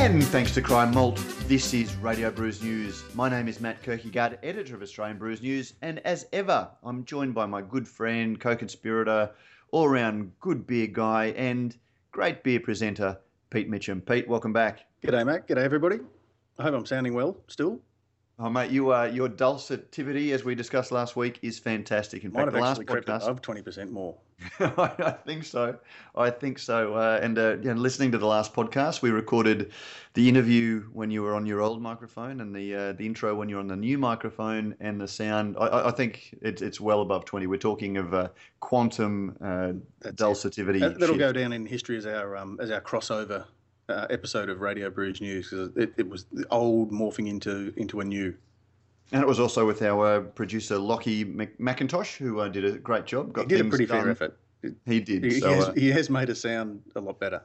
And thanks to Cryer Malt, this is Radio Brews News. My name is Matt Kirkegaard, editor of Australian Brews News, and as ever, I'm joined by my good friend, co-conspirator, all-round good beer guy, and great beer presenter, Pete Mitchell. Pete, welcome back. G'day, Matt. G'day, everybody. I hope I'm sounding well still. Oh, mate, you uh, your dulcitivity, as we discussed last week, is fantastic. In Might fact, the last podcast, above 20% more. I think so. I think so. Uh, and uh, yeah, listening to the last podcast, we recorded the interview when you were on your old microphone, and the uh, the intro when you're on the new microphone, and the sound. I- I, think it's it's well above twenty. We're talking of uh, quantum uh, dulcitivity. That, that'll shit. go down in history as our um, as our crossover uh, episode of Radio Brews News because it, it was the old morphing into into a new. And it was also with our uh, producer Lockie Mc- McIntosh, who uh, did a great job. Got He did a pretty done. fair effort. He did. He, so, he, has, uh, he has made us sound a lot better,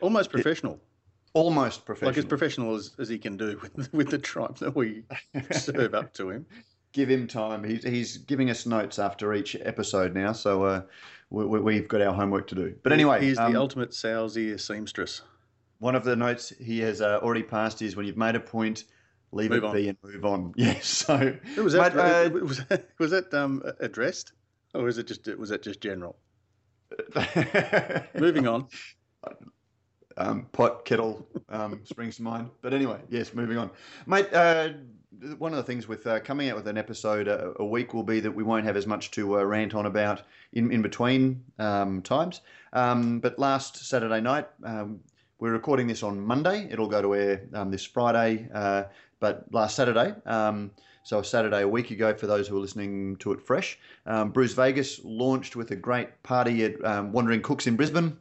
almost professional, almost professional. like as professional as, as he can do with with the tribe that we serve up to him. give him time. He's, he's giving us notes after each episode now, so uh, we, we- we've got our homework to do. But anyway, he's um, the ultimate sow's ear seamstress. One of the notes he has uh, already passed is when you've made a point, leave Move it on. be and move on. Yes. So Who was that? Mate, uh, was that, was that um, addressed, or was it just was that just general? Moving on. um, pot kettle um, springs to mind. But anyway, yes, moving on, mate. Uh, one of the things with uh, coming out with an episode a, a week will be that we won't have as much to uh, rant on about in in between um, times. Um, but last Saturday night, um, we're recording this on Monday. It'll go to air um, this Friday. Uh, but last Saturday. Um, so a Saturday a week ago for those who are listening to it fresh. Um, Brews Vegas launched with a great party at um, Wandering Cooks in Brisbane.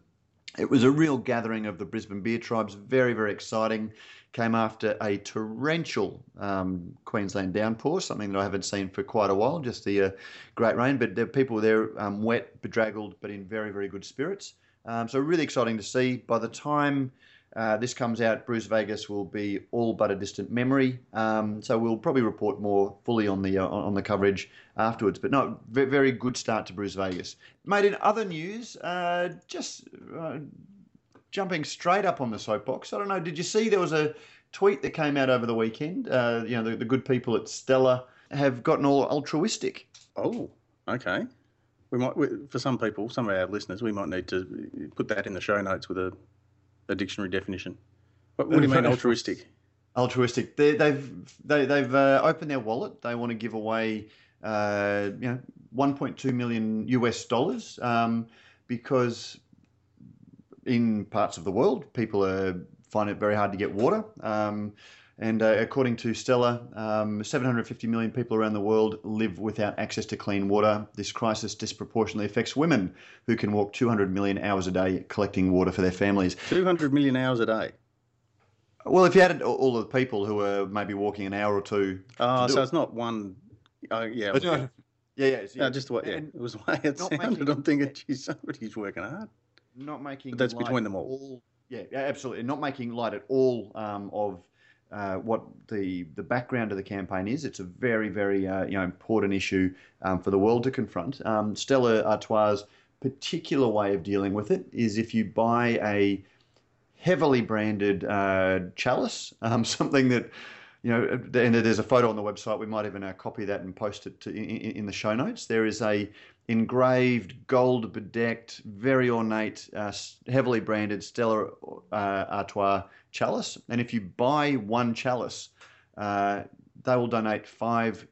It was a real gathering of the Brisbane beer tribes, very, very exciting. Came after a torrential um, Queensland downpour, something that I haven't seen for quite a while, just the uh, great rain. But the people were there um, wet, bedraggled, but in very, very good spirits. Um, so, really exciting to see. By the time uh, this comes out, Brews Vegas will be all but a distant memory. Um, so, we'll probably report more fully on the, uh, on the coverage afterwards. But no, very, very good start to Brews Vegas. Made in other news, uh, just uh, jumping straight up on the soapbox. I don't know. Did you see there was a tweet that came out over the weekend? Uh, you know, the, the good people at Stella have gotten all altruistic. Oh, okay. We might, we, for some people, some of our listeners, we might need to put that in the show notes with a, a dictionary definition. What, what do you mean altruistic? Altruistic. They, they've they, they've uh, opened their wallet. They want to give away, uh, you know, 1.2 million US dollars um, because in parts of the world people are find it very hard to get water. Um, and uh, according to Stella, um, 750 million people around the world live without access to clean water. This crisis disproportionately affects women who can walk 200 million hours a day collecting water for their families. 200 million hours a day. Well, if you added all- all of the people who are maybe walking an hour or two. Oh, so it. it's not one. Oh, yeah. Yeah, yeah, it's- No, just what, yeah. and It was the way it sounded. I'm thinking, geez, somebody's working hard. not making But that's light between them all. yeah, yeah, absolutely. Not making light at all um, of uh, what the the background of the campaign is. It's a very, very uh, you know important issue um, for the world to confront. Um, Stella Artois' particular way of dealing with it is if you buy a heavily branded uh, chalice, um, something that you know, and there's a photo on the website. We might even uh, copy that and post it to, in, in in the show notes. There is a engraved, gold bedecked, very ornate, uh, heavily branded Stella uh, Artois chalice. And if you buy one chalice, uh, they will donate five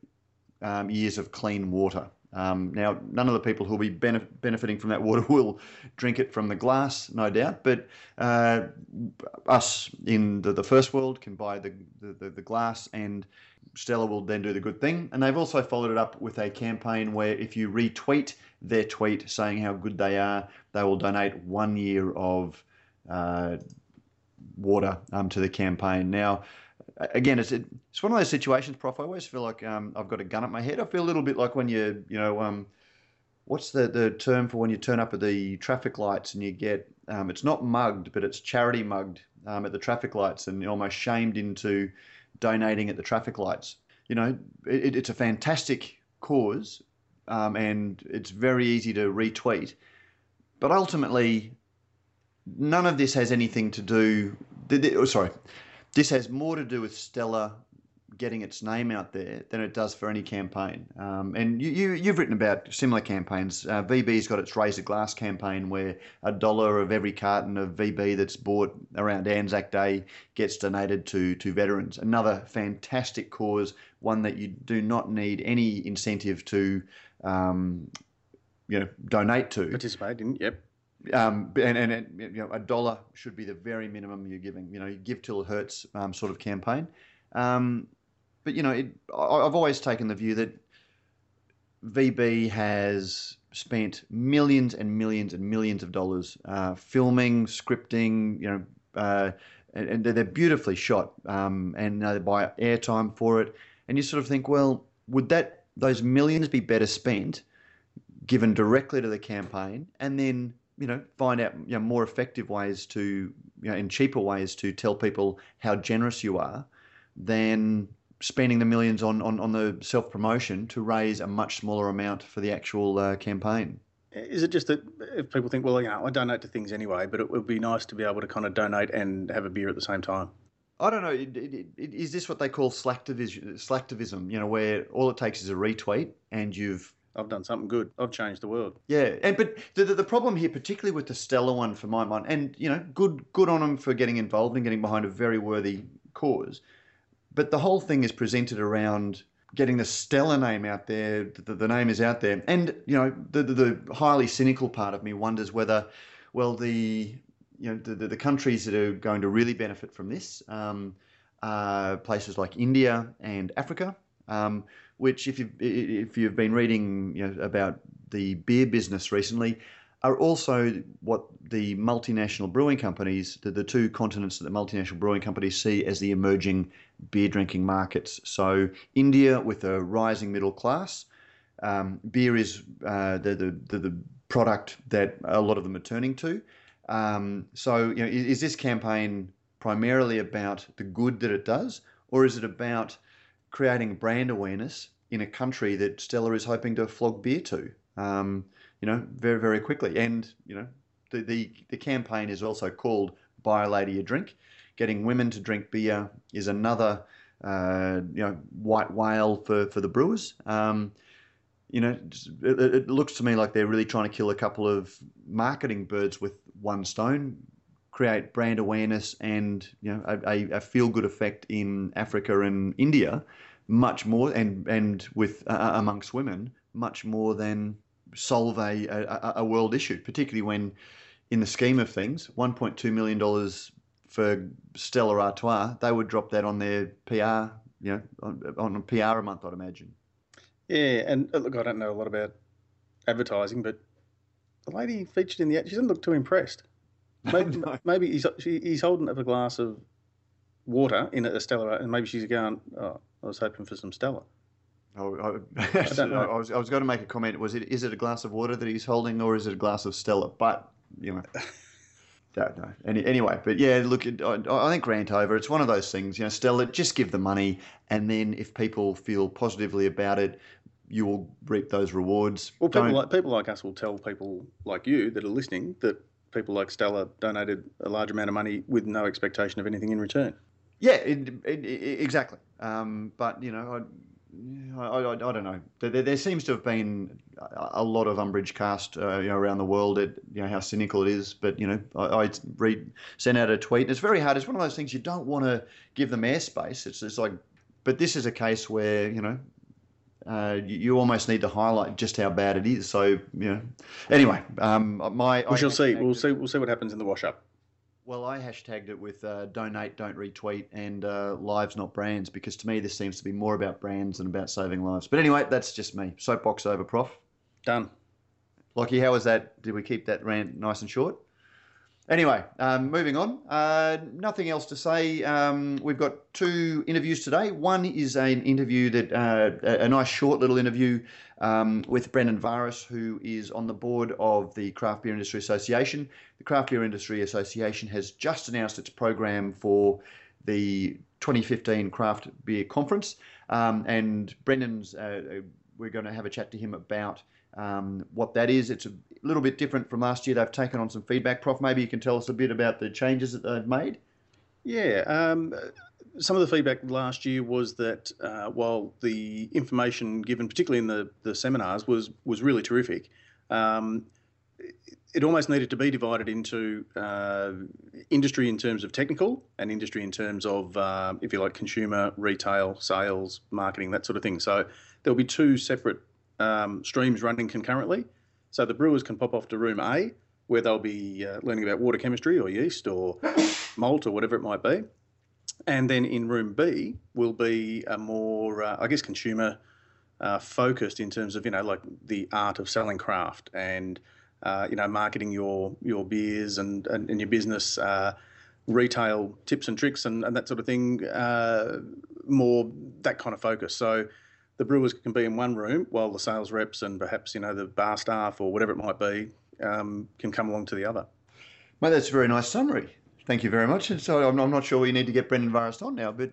um, years of clean water. Um, now, none of the people who will be benef- benefiting from that water will drink it from the glass, no doubt, but uh, us in the, the first world can buy the, the, the glass and Stella will then do the good thing. And they've also followed it up with a campaign where if you retweet their tweet saying how good they are, they will donate one year of uh, water um, to the campaign. Now, again, it's it's one of those situations, Prof. I always feel like um, I've got a gun at my head. I feel a little bit like when you, you know, um, what's the, the term for when you turn up at the traffic lights and you get, um, it's not mugged, but it's charity mugged um, at the traffic lights and you're almost shamed into donating at the traffic lights. You know, it, it's a fantastic cause um, and it's very easy to retweet. But ultimately, none of this has anything to do oh, sorry, this has more to do with Stella getting its name out there than it does for any campaign. Um, and you, you, you've written about similar campaigns. Uh, VB's got its a Glass campaign where a dollar of every carton of VB that's bought around Anzac Day gets donated to, to veterans. Another fantastic cause, one that you do not need any incentive to um, you know, donate to. Participate in, yep. Um, and, and you know, a dollar should be the very minimum you're giving. You know, you give till it hurts um, sort of campaign. Um, but you know, it, I've always taken the view that VB has spent millions and millions and millions of dollars uh, filming, scripting, you know, uh, and, and, they're beautifully shot, um, and they buy airtime for it. And you sort of think, well, would that those millions be better spent given directly to the campaign, and then you know find out you know, more effective ways to you know and cheaper ways to tell people how generous you are than spending the millions on, on, on the self promotion to raise a much smaller amount for the actual uh, campaign. Is it just that if people think, well, you know, I donate to things anyway, but it would be nice to be able to kind of donate and have a beer at the same time? I don't know. Is this what they call slacktivism? You know, where all it takes is a retweet and you've I've done something good. I've changed the world. Yeah, and but the, the, problem here, particularly with the Stella one, for my mind, and you know, good good on them for getting involved and getting behind a very worthy cause. But the whole thing is presented around getting the Stella name out there. The, the name is out there, and you know the, the, the highly cynical part of me wonders whether, well, the you know the, the countries that are going to really benefit from this um, are places like India and Africa, um, which if you if you've been reading you know about the beer business recently, are also what the multinational brewing companies, the, the two continents that the multinational brewing companies see as the emerging beer drinking markets. So, India with a rising middle class, um, beer is uh, the, the, the, the, product that a lot of them are turning to. Um, so, you know, is, is this campaign primarily about the good that it does, or is it about creating brand awareness in a country that Stella is hoping to flog beer to? Um, you know, very, very quickly. And, you know, the, the, the campaign is also called Buy a Lady a Drink. Getting women to drink beer is another, uh, you know, white whale for, for the brewers. Um, you know, it, it, looks to me like they're really trying to kill a couple of marketing birds with one stone, create brand awareness and you know a, a feel good effect in Africa and India, much more and and with uh, amongst women much more than solve a, a, a world issue, particularly when, in the scheme of things, $1.2 million for Stella Artois, they would drop that on their PR, you know, on, on PR a month, I'd imagine. Yeah, and uh, look, I don't know a lot about advertising, but the lady featured in the ad, she doesn't look too impressed. Maybe, no. maybe he's, he's holding up a glass of water in a Stella, and maybe she's going, oh, I was hoping for some Stella. Oh, I, I, don't know. I was, I was going to make a comment. Was it is it a glass of water that he's holding, or is it a glass of Stella? But you know, don't know. Any, anyway, but yeah, look, I, I think Grant over. It's one of those things. You know, Stella, just give the money, and then if people feel positively about it, you will reap those rewards. Well, people like people like us will tell people like you that are listening that people like Stella donated a large amount of money with no expectation of anything in return. Yeah, it, it, it, exactly. Um, but you know, I, I, I, don't know. There, there, seems to have been a lot of umbrage cast uh, you know, around the world at you know how cynical it is. But you know, I, I read sent out a tweet. And it's very hard. It's one of those things you don't want to give them airspace. It's just like, but this is a case where you know uh, you, almost need to highlight just how bad it is. So you know, anyway, um, my we shall see. We'll see. We'll see what happens in the wash up. Well, I hashtagged it with uh, donate, don't retweet, and uh, lives, not brands, because to me this seems to be more about brands than about saving lives. But anyway, that's just me. Soapbox over, Prof. Done. Lockie, how was that? Did we keep that rant nice and short? Anyway, um, moving on. Uh, nothing else to say. Um, we've got two interviews today. One is an interview that uh, a nice short little interview um, with Brendan Varis, who is on the board of the Craft Beer Industry Association. The Craft Beer Industry Association has just announced its program for the 2015 Craft Beer Conference, um, and Brendan's. Uh, uh, we're going to have a chat to him about um, what that is. It's a little bit different from last year. They've taken on some feedback. Prof, maybe you can tell us a bit about the changes that they've made. Yeah. Um, some of the feedback last year was that uh, while the information given, particularly in the, the seminars, was was really terrific, um, it almost needed to be divided into uh, industry in terms of technical and industry in terms of, uh, if you like, consumer, retail, sales, marketing, that sort of thing. So there'll be two separate um, streams running concurrently. So the brewers can pop off to room A, where they'll be uh, learning about water chemistry or yeast or malt or whatever it might be. And then in room B will be a more, uh, I guess, consumer uh, focused in terms of, you know, like the art of selling craft and uh, you know, marketing your your beers and and, and your business, uh, retail tips and tricks and, and that sort of thing. Uh, more that kind of focus. So the brewers can be in one room while the sales reps and perhaps you know the bar staff or whatever it might be um, can come along to the other. Mate, that's a very nice summary. Thank you very much. So I'm, I'm not sure we need to get Brendan Varis on now, but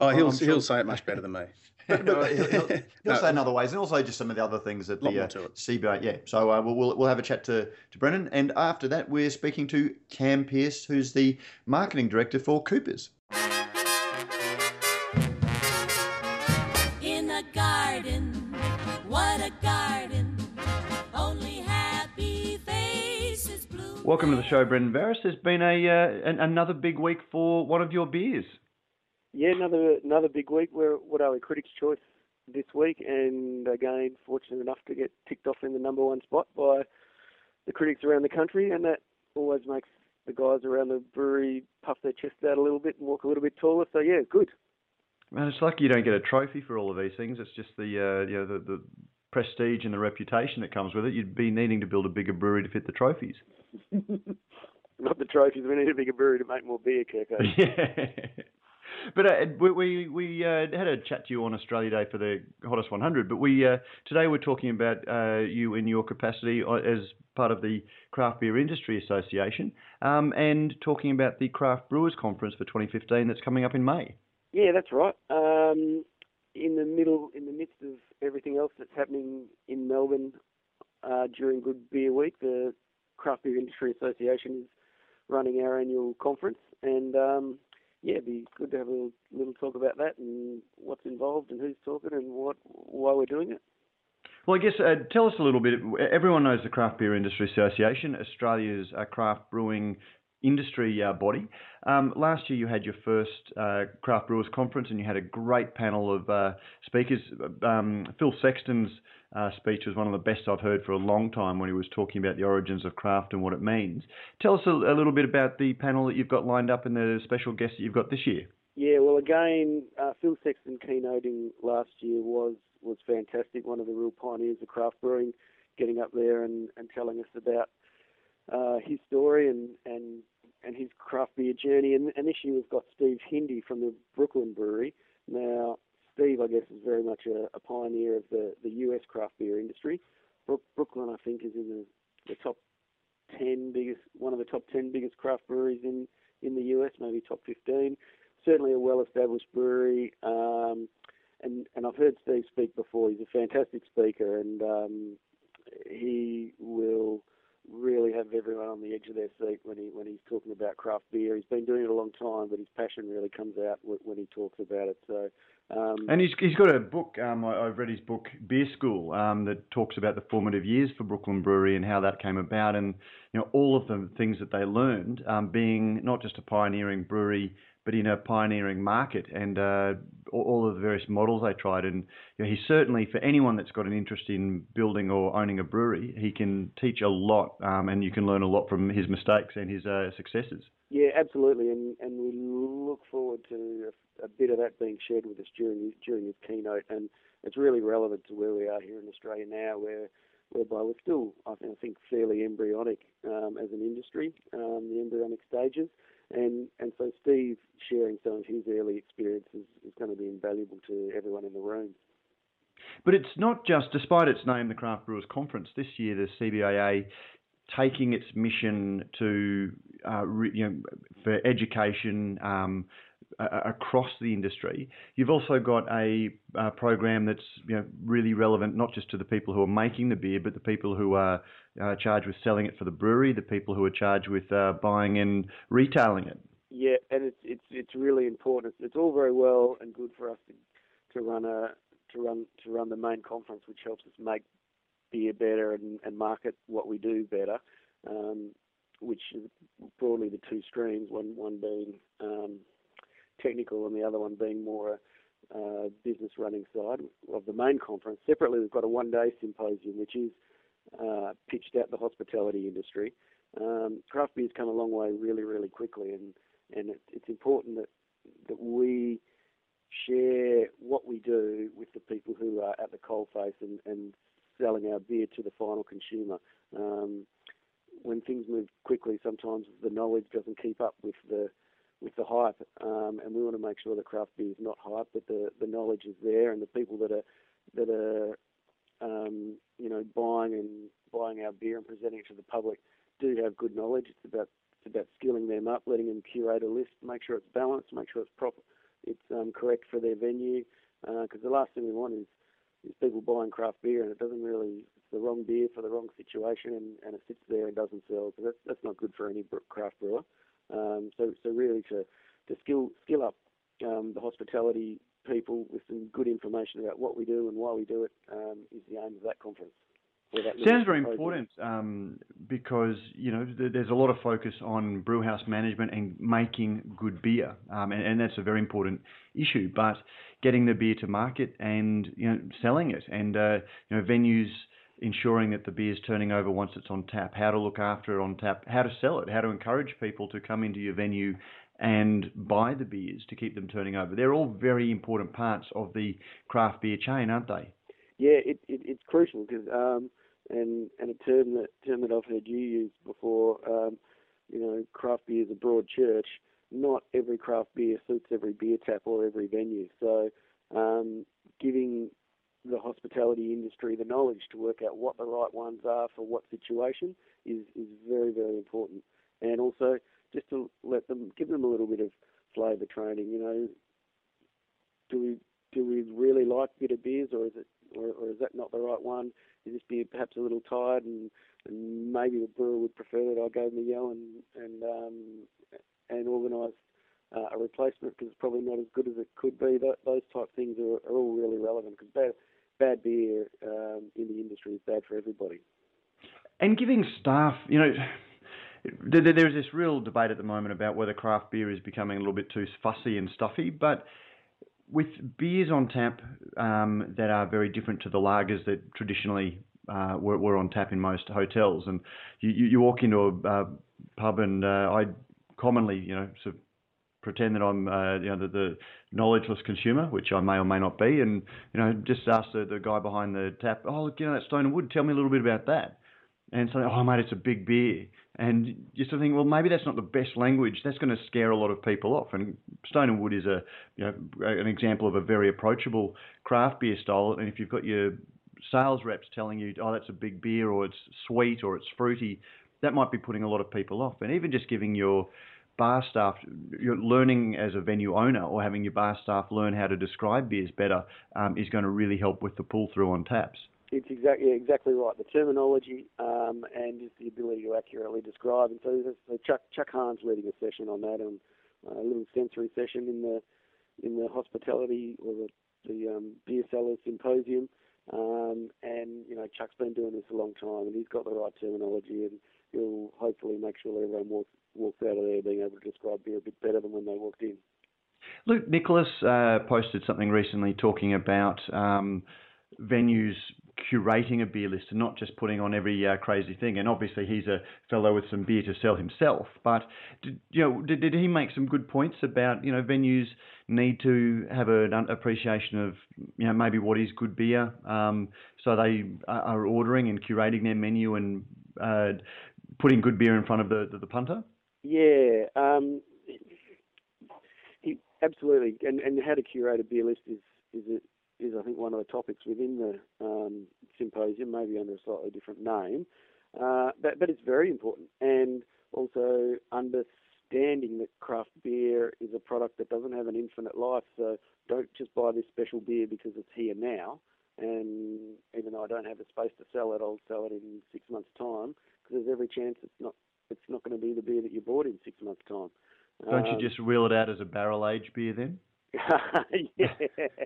oh, he'll sure. he'll say it much better than me. but, but he'll, he'll, he'll no. say in other ways, and also just some of the other things that the uh, CBA. Yeah, so uh, we'll, we'll, we'll have a chat to to Brendan, and after that, we're speaking to Cam Pearce, who's the marketing director for Coopers. Welcome to the show, Brendan Varis. There's been a uh, an, another big week for one of your beers yeah, another another big week. We're what are we? Critics' Choice this week, and again, fortunate enough to get ticked off in the number one spot by the critics around the country, and that always makes the guys around the brewery puff their chest out a little bit and walk a little bit taller. So yeah, good. Man, it's lucky you don't get a trophy for all of these things. It's just the uh, you know the, the prestige and the reputation that comes with it. You'd be needing to build a bigger brewery to fit the trophies. Not the trophies. We need a bigger brewery to make more beer, Kirko. Yeah. But uh, we we uh, had a chat to you on Australia Day for the Hottest 100. But we uh, today we're talking about uh, you in your capacity uh, as part of the Craft Beer Industry Association, um, and talking about the Craft Brewers Conference for 2015 that's coming up in May. Yeah, that's right. Um, in the middle, in the midst of everything else that's happening in Melbourne uh, during Good Beer Week, the Craft Beer Industry Association is running our annual conference, and um, yeah, it'd be good to have a little talk about that and what's involved and who's talking and what why we're doing it. Well, I guess uh, tell us a little bit. Everyone knows the Craft Beer Industry Association, Australia's uh, craft brewing industry uh, body. Um, last year, you had your first uh, craft brewers conference, and you had a great panel of uh, speakers. Um, Phil Sexton's uh, speech was one of the best I've heard for a long time when he was talking about the origins of craft and what it means. Tell us a, a little bit about the panel that you've got lined up and the special guests that you've got this year. Yeah, well, again, uh, Phil Sexton keynoting last year was was fantastic. One of the real pioneers of craft brewing, getting up there and, and telling us about uh, his story and, and and his craft beer journey. And, and this year we've got Steve Hindy from the Brooklyn Brewery. Now, Steve, I guess, is very much a, a pioneer of the, the US craft beer industry. Brook, Brooklyn, I think, is in the, the top 10 biggest, one of the top 10 biggest craft breweries in, in the US, maybe top 15. Certainly a well established brewery. Um, and, and I've heard Steve speak before. He's a fantastic speaker, and um, he will really have everyone on the edge of their seat when he when he's talking about craft beer. He's been doing it a long time, but his passion really comes out when he talks about it. So. Um, and he's, he's got a book. Um, I, have read his book Beer School um, that talks about the formative years for Brooklyn Brewery and how that came about, and you know all of the things that they learned, um, being not just a pioneering brewery but in a pioneering market and uh, all of the various models they tried. And you know, he certainly, for anyone that's got an interest in building or owning a brewery, he can teach a lot um, and you can learn a lot from his mistakes and his uh, successes. Yeah, absolutely. And, and we look forward to a, a, bit of that being shared with us during during his keynote. And it's really relevant to where we are here in Australia now, where whereby we're still, I think, fairly embryonic um, as an industry, um, the embryonic stages and and so Steve sharing some of his early experiences is going to be invaluable to everyone in the room. But it's not just, despite its name, the Craft Brewers Conference. This year, the CBAA taking its mission to, uh, you know, for education, um, across the industry. You've also got a, a, program that's you know, really relevant not just to the people who are making the beer, but the people who are uh, charged with selling it for the brewery, the people who are charged with uh, buying and retailing it. Yeah, and it's it's it's really important. It's, it's all very well and good for us to, to run a to run to run the main conference, which helps us make beer better and, and market what we do better. Um, which is broadly the two streams, one one being um, technical and the other one being more uh, business running side of the main conference. Separately, we've got a one day symposium which is uh, pitched at the hospitality industry. Um, craft beer's come a long way really, really quickly, and and it, it's important that that we share what we do with the people who are at the coalface and, and selling our beer to the final consumer. Um, when things move quickly, sometimes the knowledge doesn't keep up with the with the hype, um, and we want to make sure the craft beer is not hype, but the, the knowledge is there, and the people that are that are um, you know buying and buying our beer and presenting it to the public do have good knowledge. It's about it's about skilling them up, letting them curate a list, make sure it's balanced, make sure it's proper, it's um, correct for their venue, because uh, the last thing we want is is people buying craft beer and it doesn't really it's the wrong beer for the wrong situation and, and it sits there and doesn't sell. So that's that's not good for any craft brewer. Um, so so really to to skill skill up um, the hospitality people with some good information about what we do and why we do it um, is the aim of that conference. Sounds very important um, because you know th- there's a lot of focus on brewhouse management and making good beer, um, and, and, that's a very important issue. But getting the beer to market and you know selling it, and uh, you know venues ensuring that the beer is turning over once it's on tap, how to look after it on tap, how to sell it, how to encourage people to come into your venue and buy the beers to keep them turning over. They're all very important parts of the craft beer chain, aren't they? Yeah, it, it, it's crucial because um, and and a term that term that I've heard you use before. Um, you know, craft beer is a broad church. Not every craft beer suits every beer tap or every venue. So, um, giving the hospitality industry the knowledge to work out what the right ones are for what situation is is very very important. And also just to let them give them a little bit of flavour training. You know, do we do we really like bitter beers or is it or, or is that not the right one? Is this beer perhaps a little tired and, and maybe the brewer would prefer that I go the yell and and um, and organise uh, a replacement because it's probably not as good as it could be. That, those type things are, are all really relevant because bad beer um, in the industry is bad for everybody. And giving staff, you know. There's this real debate at the moment about whether craft beer is becoming a little bit too fussy and stuffy, but with beers on tap um, that are very different to the lagers that traditionally uh, were, were, on tap in most hotels, and you, you walk into a uh, pub and uh, I commonly, you know, sort of pretend that I'm, uh, you know, the, the, knowledgeless consumer, which I may or may not be, and you know, just ask the, the guy behind the tap, oh, look, you know, that Stone and Wood, tell me a little bit about that and say, oh, mate, it's a big beer. And you sort of think, well, maybe that's not the best language. That's going to scare a lot of people off. And Stone and Wood is a, you know, an example of a very approachable craft beer style. And if you've got your sales reps telling you, oh, that's a big beer, or it's sweet, or it's fruity, that might be putting a lot of people off. And even just giving your bar staff, you're learning as a venue owner, or having your bar staff learn how to describe beers better, um, is going to really help with the pull through on taps. It's exactly exactly right. The terminology um, and just the ability to accurately describe. And so, so Chuck Chuck Hahn's leading a session on that, and a little sensory session in the in the hospitality or the, the um, beer sellers symposium. Um, and you know, Chuck's been doing this a long time, and he's got the right terminology, and he'll hopefully make sure everyone walks walks out of there being able to describe beer a bit better than when they walked in. Luke Nicholas uh, posted something recently talking about um, venues curating a beer list and not just putting on every uh, crazy thing. And obviously, he's a fellow with some beer to sell himself. But did, you know, did, did he make some good points about you know venues need to have an appreciation of you know maybe what is good beer, um, so they are ordering and curating their menu and uh, putting good beer in front of the the, the punter. Yeah. Um, he, absolutely, and and how to curate a beer list is is is I think one of the topics within the um, symposium, maybe under a slightly different name. Uh, but, but it's very important, and also understanding that craft beer is a product that doesn't have an infinite life. So don't just buy this special beer because it's here now. And even though I don't have the space to sell it, I'll sell it in six months' time because there's every chance it's not it's not going to be the beer that you bought in six months' time. Don't um, you just reel it out as a barrel age beer then? yeah,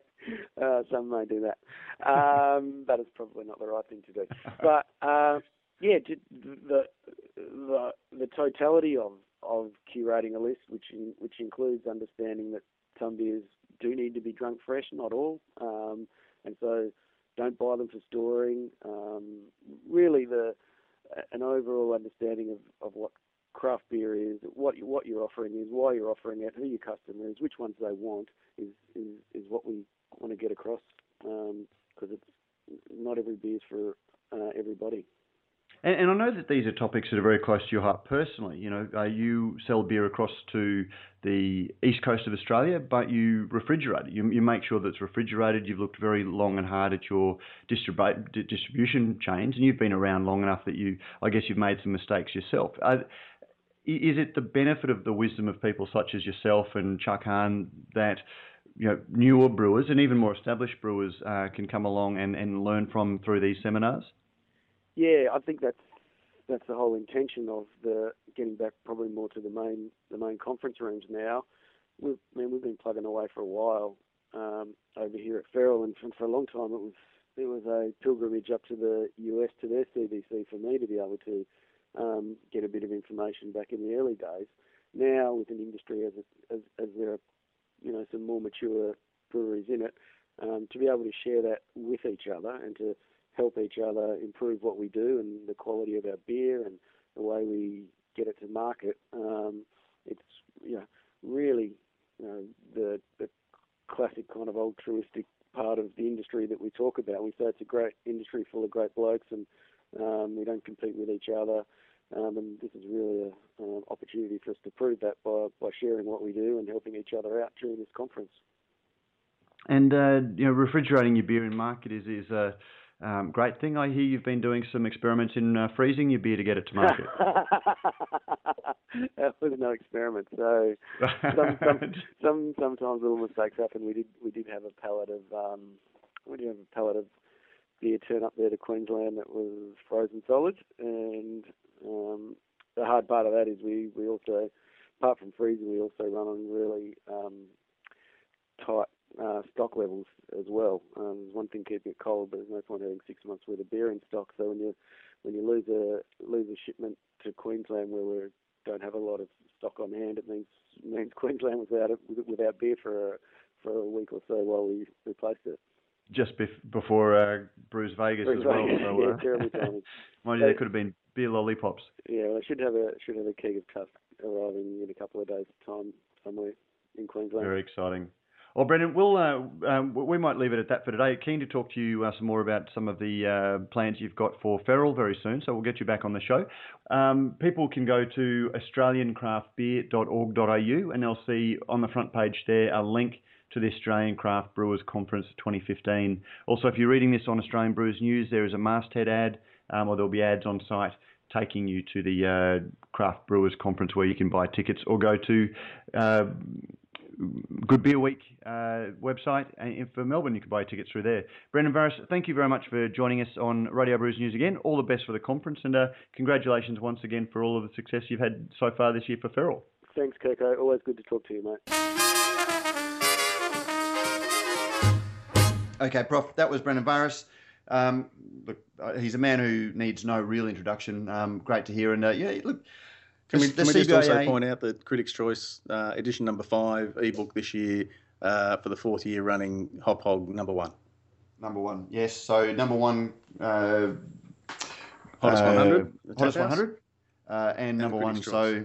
uh, some may do that, um, but it's probably not the right thing to do. But uh, yeah, the the the totality of of curating a list, which in, which includes understanding that some beers do need to be drunk fresh, not all, um, and so don't buy them for storing. Um, really, the an overall understanding of, of what craft beer is, what you, what you're offering is, why you're offering it, who your customer is, which ones they want, is is, is what we want to get across. Because um, it's not every beer is for uh, everybody. And, and, I know that these are topics that are very close to your heart personally. You know, uh, you sell beer across to the east coast of Australia, but you refrigerate it. You, you make sure that it's refrigerated. You've looked very long and hard at your distribu- distribution chains, and you've been around long enough that you, I guess, you've made some mistakes yourself. Uh, is it the benefit of the wisdom of people such as yourself and Chuck Hahn that you know newer brewers and even more established brewers uh, can come along and, and learn from through these seminars? Yeah, I think that's that's the whole intention of the getting back probably more to the main the main conference rooms now. We've I mean we've been plugging away for a while um, over here at Feral, and for, for a long time it was it was a pilgrimage up to the US to their CBC for me to be able to um, get a bit of information back in the early days. Now with an industry as as, as there are you know some more mature breweries in it, um, to be able to share that with each other and to help each other improve what we do and the quality of our beer and the way we get it to market. Um, it's you know, really you know, the, the classic kind of altruistic part of the industry that we talk about. We say it's a great industry full of great blokes and um, we don't compete with each other. Um, and this is really an opportunity for us to prove that by, by sharing what we do and helping each other out during this conference. And uh, you know, refrigerating your beer in market is is a um, great thing. I hear you've been doing some experiments in uh, freezing your beer to get it to market. that was no experiment. So some, some, some, sometimes little mistakes happen. We did we did have a pallet of um, we did have a pallet of beer turn up there to Queensland that was frozen solid, and um, the hard part of that is we we also apart from freezing we also run on really um, tight uh, stock levels as well. Um, there's one thing keeping it cold, but there's no point having six months worth of beer in stock. So when you when you lose a lose a shipment to Queensland where we don't have a lot of stock on hand, it means means Queensland without it without beer for a, for a week or so while we replaced it. Just bef- before uh, Brews Vegas Bruce as well. Vegas. So, uh, yeah, terrible timing. mind you, there could have been beer lollipops. Yeah, well, I should have a should have a keg of Tusk arriving in a couple of days' time somewhere in Queensland. Very exciting. Well, Brendan, we'll uh, um, we might leave it at that for today. Keen to talk to you uh, some more about some of the uh, plans you've got for Feral very soon, so we'll get you back on the show. Um, people can go to australiancraftbeer.org.au and they'll see on the front page there a link to the Australian Craft Brewers Conference 2015. Also, if you're reading this on Australian Brewers News, there is a masthead ad, um, or there'll be ads on site taking you to the uh, Craft Brewers Conference where you can buy tickets or go to uh, Good Beer Week uh, website. And for Melbourne, you can buy tickets through there. Brendan Varis, thank you very much for joining us on Radio Brews News again. All the best for the conference, and uh, congratulations once again for all of the success you've had so far this year for Feral. Thanks, Kirko. Always good to talk to you, mate. Okay, Prof, that was Brendan Varis. Um, look, uh, he's a man who needs no real introduction. Um, great to hear. And uh, yeah, look, can we, can we just also point out that Critics' Choice uh, edition number five ebook this year uh, for the fourth year running Hop Hog number one? Number one, yes. So number one, uh, hottest 100, hottest 100, uh, and, and number one. Choice. So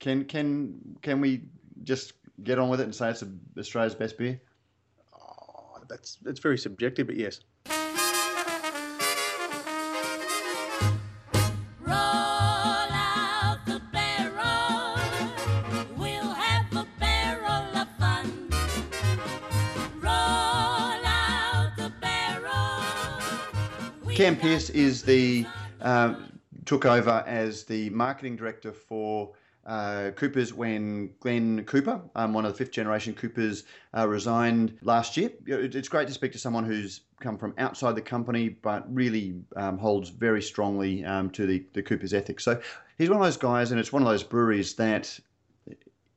can can can we just get on with it and say it's Australia's best beer? Oh, that's that's very subjective, but yes. Cam Pearce is the uh, took over as the marketing director for uh, Coopers when Glenn Cooper, um, one of the fifth generation Coopers, uh, resigned last year. It's great to speak to someone who's come from outside the company but really um, holds very strongly um, to the, the Coopers ethics. So he's one of those guys, and it's one of those breweries that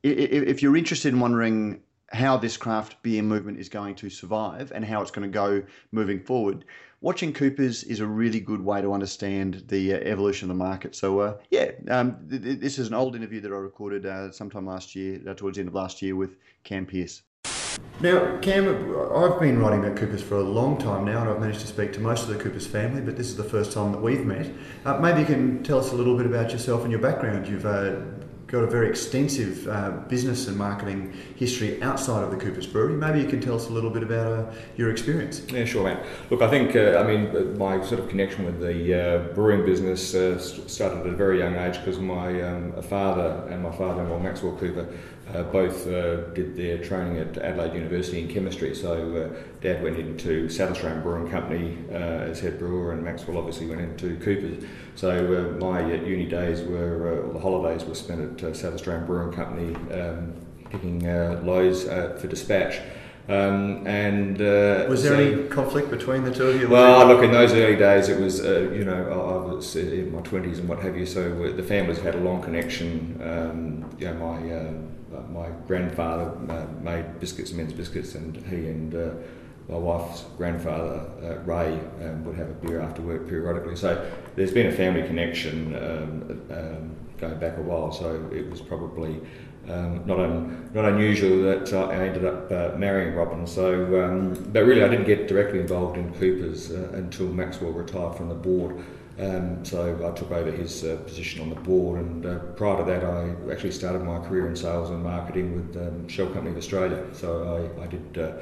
if you're interested in wondering how this craft beer movement is going to survive and how it's going to go moving forward, watching Coopers is a really good way to understand the uh, evolution of the market. So, uh, yeah, um, th- th- this is an old interview that I recorded uh, sometime last year, uh, towards the end of last year, with Cam Pearce. Now, Cam, I've been writing about Coopers for a long time now, and I've managed to speak to most of the Coopers family, but this is the first time that we've met. Uh, maybe you can tell us a little bit about yourself and your background. You've uh, got a very extensive uh, business and marketing history outside of the Coopers Brewery. Maybe you can tell us a little bit about uh, your experience. Yeah, sure, man. Look, I think, uh, I mean, uh, my sort of connection with the uh, brewing business uh, started at a very young age because my um, father and my father-in-law, Maxwell Cooper, uh, both uh, did their training at Adelaide University in chemistry. So uh, Dad went into South Australian Brewing Company uh, as head brewer, and Maxwell obviously went into Coopers. So uh, my uh, uni days were, the holidays were spent at South Australian Brewing Company, um, picking lows for dispatch. Um, and uh, was there so, any conflict between the two of you? Well, look, in those early days, it was uh, you know I was in my twenties and what have you. So the families had a long connection. Um, you know, my my grandfather uh, made biscuits, Menz biscuits, and he and uh, my wife's grandfather, uh, Ray, um, would have a beer after work periodically. So there's been a family connection um, um, going back a while, so it was probably um, not, un, not unusual that uh, I ended up uh, marrying Robin. So, um, but really, I didn't get directly involved in Coopers uh, until Maxwell retired from the board. Um, so I took over his uh, position on the board, and uh, prior to that, I actually started my career in sales and marketing with um, Shell Company of Australia. So I, I did uh,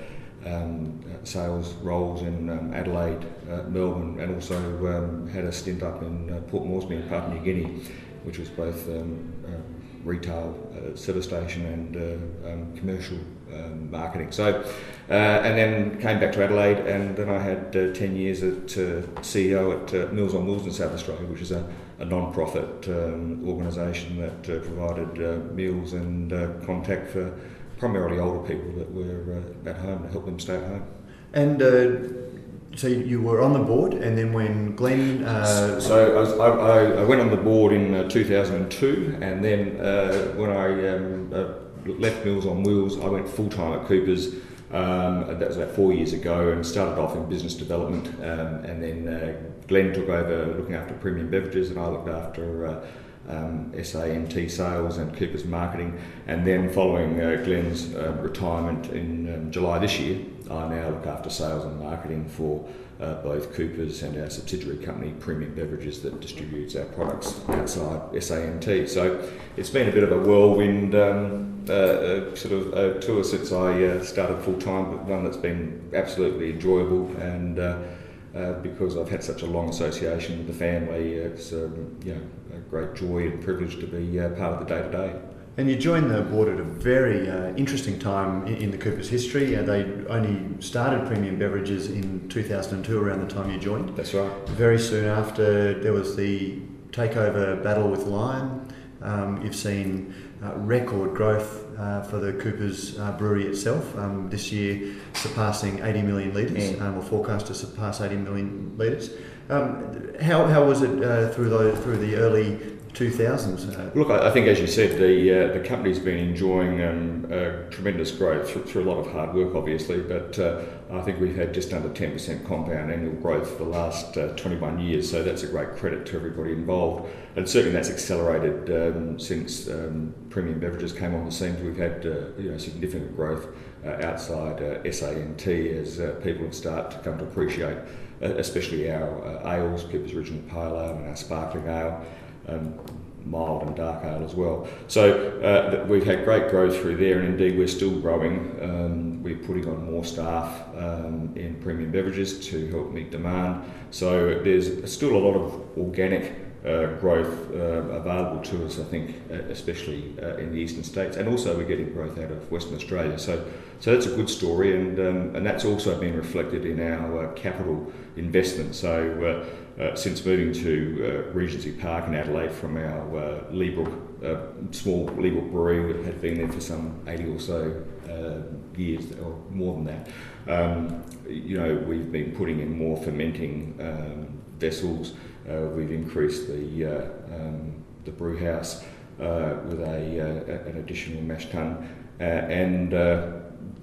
um, sales roles in um, Adelaide, uh, Melbourne, and also um, had a stint up in uh, Port Moresby in Papua New Guinea, which was both um, uh, retail service station and commercial marketing. So uh, and then came back to Adelaide, and then I had uh, 10 years at uh, CEO at uh, Meals on Wheels in South Australia, which is a, a non profit um, organisation that uh, provided uh, meals and contact for primarily older people that were at home to help them stay at home. And so you were on the board, and then when Glenn. so I, was, I, I, went on the board in 2002, and then when I um, left Meals on Wheels, I went full time at Coopers. Um, that was about four years ago and started off in business development. Um, and then uh, Glenn took over looking after premium beverages, and I looked after uh, um, SANT sales and Cooper's marketing. And then following uh, Glenn's uh, retirement in um, July this year, I now look after sales and marketing for uh, both Coopers and our subsidiary company, Premium Beverages, that distributes our products outside SANT. So it's been a bit of a whirlwind um, uh, uh, sort of uh, tour since I uh, started full time, but one that's been absolutely enjoyable and. Uh, uh, because I've had such a long association with the family, it's um, you know, a great joy and privilege to be part of the day to day. And you joined the board at a very uh, interesting time in, in, the Coopers' history. Uh, they only started premium beverages in 2002, around the time you joined. That's right. Very soon after, there was the takeover battle with Lion. Um, you've seen uh, record growth uh, for the Coopers uh, brewery itself. Um, this year, surpassing 80 million litres, yeah. um, or forecast to surpass 80 million litres. Um, how, how was it uh, through the through the early 2000s. Uh, Look, I, think as you said, the uh, the company's been enjoying um, uh, tremendous growth through, through, a lot of hard work, obviously. But uh, I think we've had just under 10% compound annual growth for the last uh, 21 years. So that's a great credit to everybody involved, and certainly that's accelerated um, since um, premium beverages came on the scene. We've had uh, you know significant growth outside SANT as people have started to come to appreciate, especially our ales, Cooper's Original Pale Ale, and our sparkling ale um, mild and dark ale as well. So uh, we've had great growth through there, and indeed we're still growing. Um, we're putting on more staff um, in premium beverages to help meet demand. So there's still a lot of organic uh, growth uh, available to us, I think, uh, especially uh, in the eastern states, and also we're getting growth out of Western Australia. So, so that's a good story, and um, and that's also been reflected in our uh, capital investment. So uh, since moving to Regency Park in Adelaide from our uh, Leabrook, uh, small Leabrook brewery that had been there for some 80 or so years or more than that. Um, you know, we've been putting in more fermenting um, vessels. Uh, we've increased the uh, um, the brew house. uh, with a, an additional mash tun. and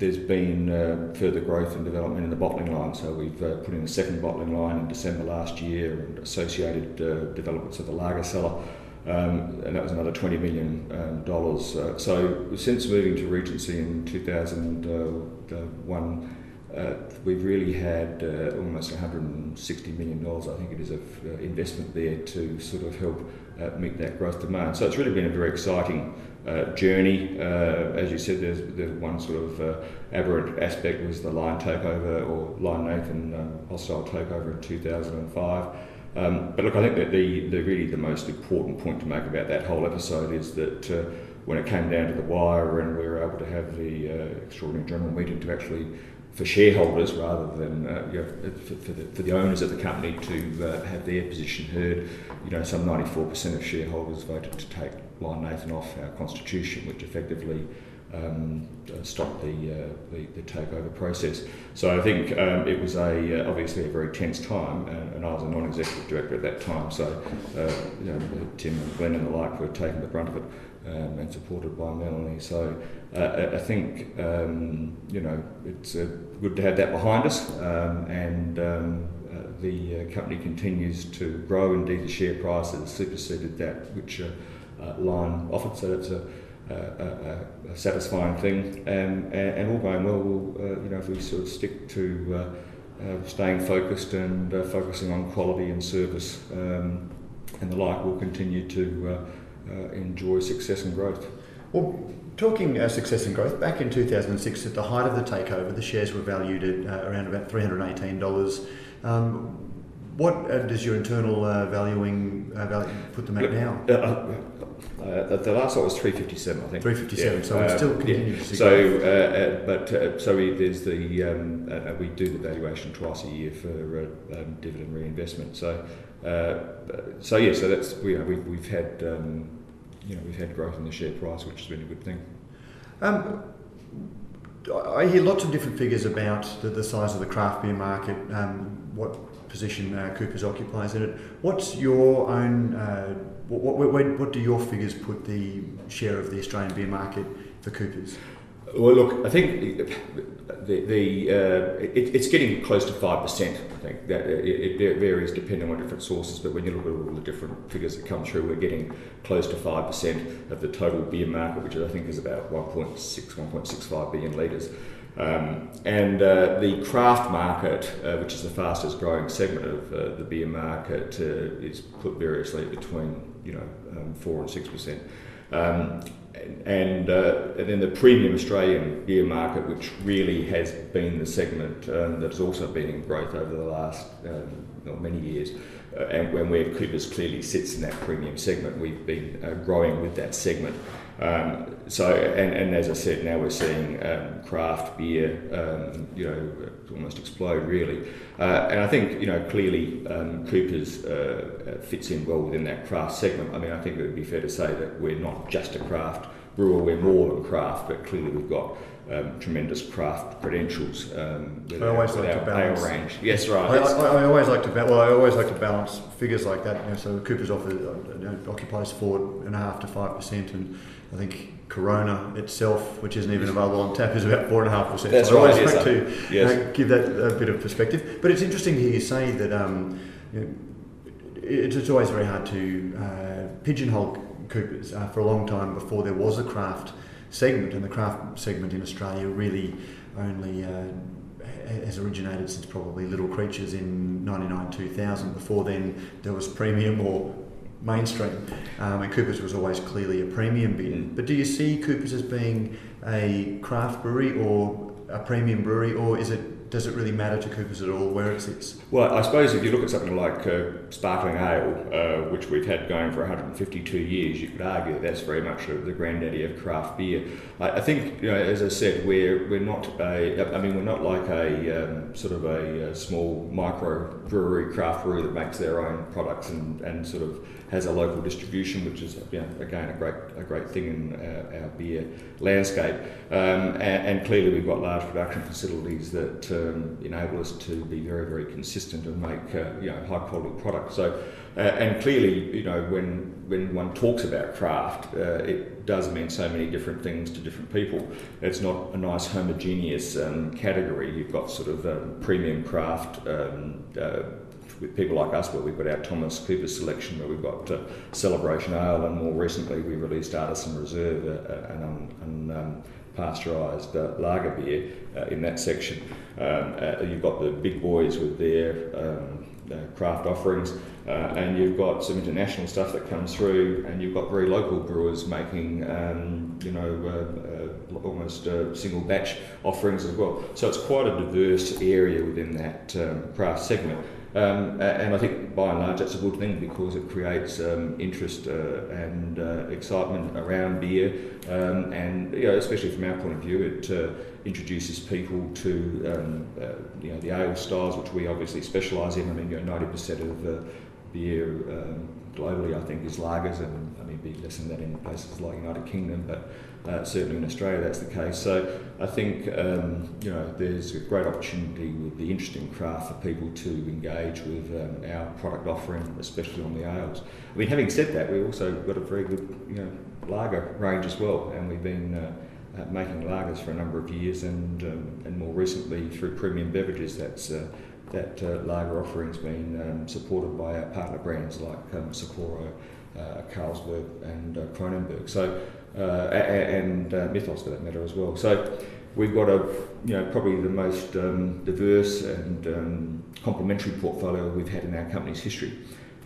there's been uh, further growth and development in the bottling line. So we've uh, put in a second bottling line in December last year and associated uh, developments of the lager cellar. Um, and that was another $20 million. Um, uh, so since moving to Regency in 2001, uh, we've really had uh, almost $160 million, I think it is, of investment there to sort of help meet that growth demand. So it's really been a very exciting uh, journey. Uh, as you said, there's, there's one sort of uh, aberrant aspect was the Lion takeover or Lion Nathan um, hostile takeover in 2005. Um, but look, I think that the, the really the most important point to make about that whole episode is that uh, when it came down to the wire and we were able to have the uh, extraordinary general meeting to actually for shareholders rather than uh, you know, for, for, the, for the owners of the company to uh, have their position heard. You know, some 94% of shareholders voted to take Lion Nathan off our constitution, which effectively um, uh, stopped the, uh, the, the takeover process. So I think um, it was a uh, obviously a very tense time, and, and, I was a non-executive director at that time. So uh, you know, Tim and Glenn and the like were taking the brunt of it um, and supported by Melanie. So uh, I think um, you know it's uh, good to have that behind us, um, and um, uh, the uh, company continues to grow. Indeed, the share price has superseded that which uh, uh, Lion offered. So that's a a, a, satisfying thing, and, and all going well. We'll, you know, if we sort of stick to staying focused and focusing on quality and service um, and the like, we'll continue to enjoy success and growth. Well, talking uh, success and growth, back in 2006, at the height of the takeover, the shares were valued at uh, around about $318. Um, what uh, does your internal uh, valuing uh, value put them at now? Uh, the last one was 357, I think. 357, yeah. so we still continue yeah. to see So, but so we, there's the um, we do the valuation twice a year for um, dividend reinvestment. So, so yeah, so that's we, we've, we've had um, you know, we've had growth in the share price, which has been a good thing. Um, I hear lots of different figures about the, the size of the craft beer market, um, what position uh, Coopers occupies in it. What's your own, uh, what, what, what, do your figures put the share of the Australian beer market for Coopers? Well, look, I think the, the uh, it, it's getting close to five percent. I think that it, it, varies depending on different sources, but when you look at all the different figures that come through, we're getting close to five percent of the total beer market, which I think is about 1.6, 1.65 billion litres. Um, and uh, the craft market, uh, which is the fastest growing segment of uh, the beer market, uh, is put variously between you know um, four and six percent. Um, and, uh, and then the premium Australian beer market, which really has been the segment um, that has also been in growth over the last um, many years. Uh, and when where Coopers clearly sits in that premium segment, we've been uh, growing with that segment. Um, so, and, and as I said, now we're seeing um, craft beer, um, you know, almost explode really. Uh, and I think, you know, clearly um, Coopers uh, fits in well within that craft segment. I mean, I think it would be fair to say that we're not just a craft brewer, we're more than craft, but clearly we've got um, tremendous craft credentials. Um, I always like to balance. range. Yes, right. I, I, I, always like to well, I always like to balance figures like that. You know, so Cooper's offer uh, you know, occupies four and a half to five percent, and I think Corona itself, which isn't even available on tap, is about four and a half percent. That's so right. I always yes, like to yes. give that a bit of perspective. But it's interesting to hear you say that um, you know, it's, it's, always very hard to uh, pigeonhole Coopers uh, for a long time before there was a craft segment, and the craft segment in Australia really only uh, has originated since probably Little Creatures in 99 2000. Before then, there was premium or mainstream, um, and Coopers was always clearly a premium beer. Mm. But do you see Coopers as being a craft brewery or a premium brewery, or is it does it really matter to Coopers at all where it sits? Well, I suppose if you look at something like uh, sparkling ale, uh, which we've had going for 152 years, you could argue that that's very much the granddaddy of craft beer. I, I think, you know, as I said, we're we're not a, I mean, we're not like a um, sort of a, a, small micro brewery, craft brewery that makes their own products and, and sort of has a local distribution, which is you know, again a great a great thing in our, our beer landscape. Um, and, and, clearly, we've got large production facilities that uh, um, enable us to be very, very consistent and make uh, you know high quality products. So, uh, and clearly, you know, when when one talks about craft, uh, it does mean so many different things to different people. It's not a nice homogeneous um, category. You've got sort of um, premium craft. Um, uh, with people like us, where we've got our Thomas Cooper selection, where we've got uh, Celebration Ale, and more recently we released Artisan Reserve, uh, un, an um, pasteurised uh, lager beer uh, in that section. Um, uh, you've got the big boys with their um, uh, craft offerings, uh, and you've got some international stuff that comes through, and you've got very local brewers making, um, you know, almost single batch offerings as well. So it's quite a diverse area within that um, craft segment. Um, and I think by and large that's a good thing because it creates um, interest uh, and uh, excitement around beer, um, and you know, especially from our point of view, it uh, introduces people to um, uh, you know the ale styles, which we obviously specialise in. I mean, you know, ninety percent of uh, beer um, globally, I think, is lagers, and I mean, be less than that in places like United Kingdom, but uh, certainly in Australia that's the case. So I think um, you know there's a great opportunity with the interesting craft for people to engage with um, our product offering, especially on the ales. I mean, having said that, we've also got a very good you know lager range as well, and we've been uh, uh, making lagers for a number of years, and um, and more recently through premium beverages, that's uh, that uh, lager offering's been um, supported by our partner brands like um, Sapporo, uh, Carlsberg, and Kronenbourg. So and uh, Mythos for that matter as well. So we've got a you know probably the most um, diverse and um, complementary portfolio we've had in our company's history.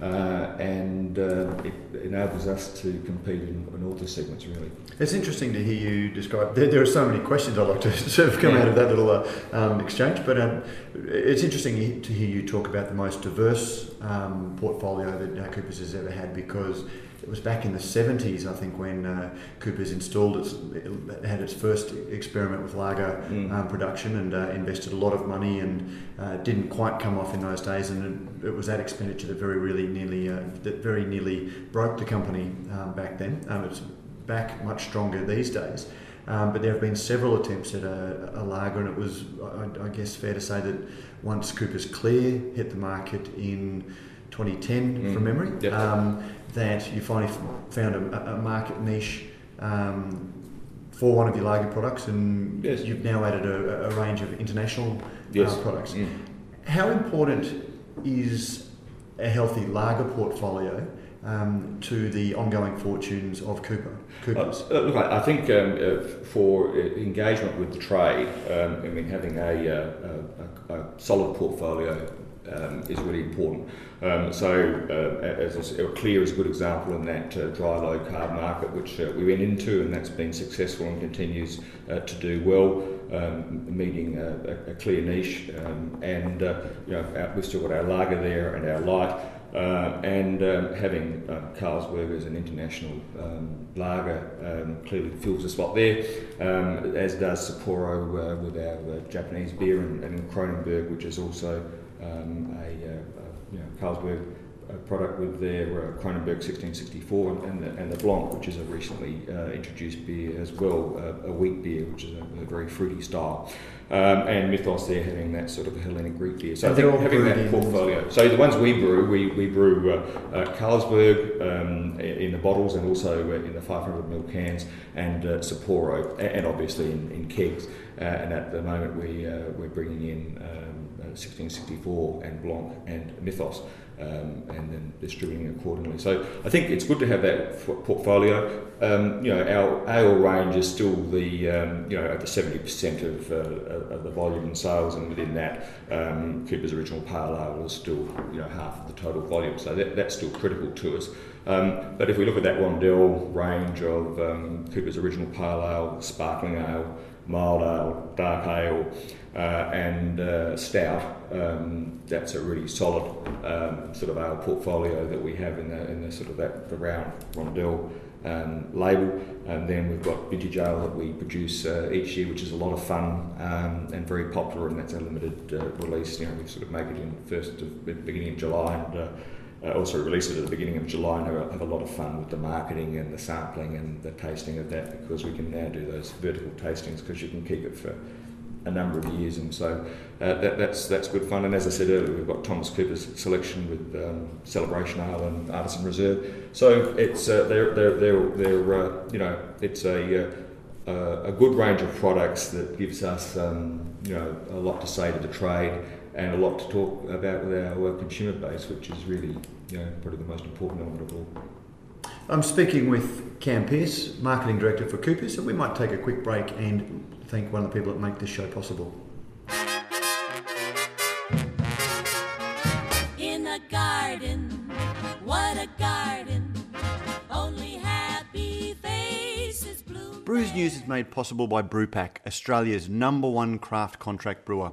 Uh, and uh, it enables us to compete in, in, all the segments really. It's interesting to hear you describe. There, there are so many questions I'd like to sort of come yeah. out of that little uh, um, exchange, but um, it's interesting to hear you talk about the most diverse um, portfolio that Coopers has ever had because it was back in the 70s, I think, when uh, Cooper's installed its, it had its first experiment with lager mm. um, production and uh, invested a lot of money and uh, didn't quite come off in those days. And it, it was that expenditure that very really nearly uh, that very nearly broke the company um, back then. Um, it's back much stronger these days. Um, but there have been several attempts at a, a lager, and it was, I, I, guess, fair to say that once Cooper's Clear hit the market in 2010, mm. from memory, yep. um, that you finally found a, a market niche um, for one of your lager products, and yes. you've now added a, a range of international uh, yes. uh, products. Mm. How important is a healthy lager portfolio um, to the ongoing fortunes of Cooper? Coopers? Uh, look, I, think um, uh, for uh, engagement with the trade, um, I mean, having a, uh, a, a solid portfolio um, is really important. Um, so, uh, as a, clear is a good example in that uh, dry low carb market, which uh, we went into, and that's been successful and continues uh, to do well, um, meeting a, a, clear niche. Um, and uh, you know, we've still got our lager there and our light. Uh, and um, having Carlsberg as an international um, lager um, clearly fills a spot there, as does Sapporo with our Japanese beer and, and Kronenbourg, which is also a, Carlsberg product with their uh, Kronenbourg 1664 and, and, the, and the Blanc, which is a recently uh, introduced beer as well, uh, a wheat beer, which is a, a very fruity style. Um, and Mythos there having that sort of a Hellenic Greek beer. So and I think having that portfolio. So the ones we brew, we, we brew uh, uh, Carlsberg um, in the bottles and also uh, in the 500 ml cans and uh, Sapporo and obviously in, in kegs. Uh, and at the moment we, uh, we're bringing in um, 1664 and Blanc and Mythos um, and then distributing accordingly. So I think it's good to have that portfolio. Um, you know, our ale range is still the um, you know over seventy percent of, uh, of the volume and sales, and within that, um, Cooper's original pale ale is still you know half of the total volume. So that, that's still critical to us. Um, but if we look at that Rondell range of um, Cooper's original pale ale, sparkling ale, mild ale, dark ale uh, and uh, stout. Um, that's a really solid um, sort of ale portfolio that we have in the, in the sort of that the round Rondell um, label. And then we've got vintage ale that we produce uh, each year, which is a lot of fun um, and very popular. And that's a limited uh, release. You know, we sort of make it in first of, beginning of July and. Uh, also release it at the beginning of July and have a lot of fun with the marketing and the sampling and the tasting of that because we can now do those vertical tastings because you can keep it for a number of years, and so uh, that, that's that's good fun. And as I said earlier, we've got Thomas Cooper's selection with um, Celebration Ale and Artisan Reserve. So it's uh, they're they're they're, they're uh, you know it's a uh, a good range of products that gives us um, you know a lot to say to the trade and a lot to talk about with our consumer base, which is really you know probably the most important element of all. I'm speaking with Cam Pearce, Marketing Director for Coopers, so we might take a quick break and thank one of the people that make this show possible. In a garden, what a garden, only happy faces bloom. Brews News is made possible by Brewpack, Australia's number one craft contract brewer.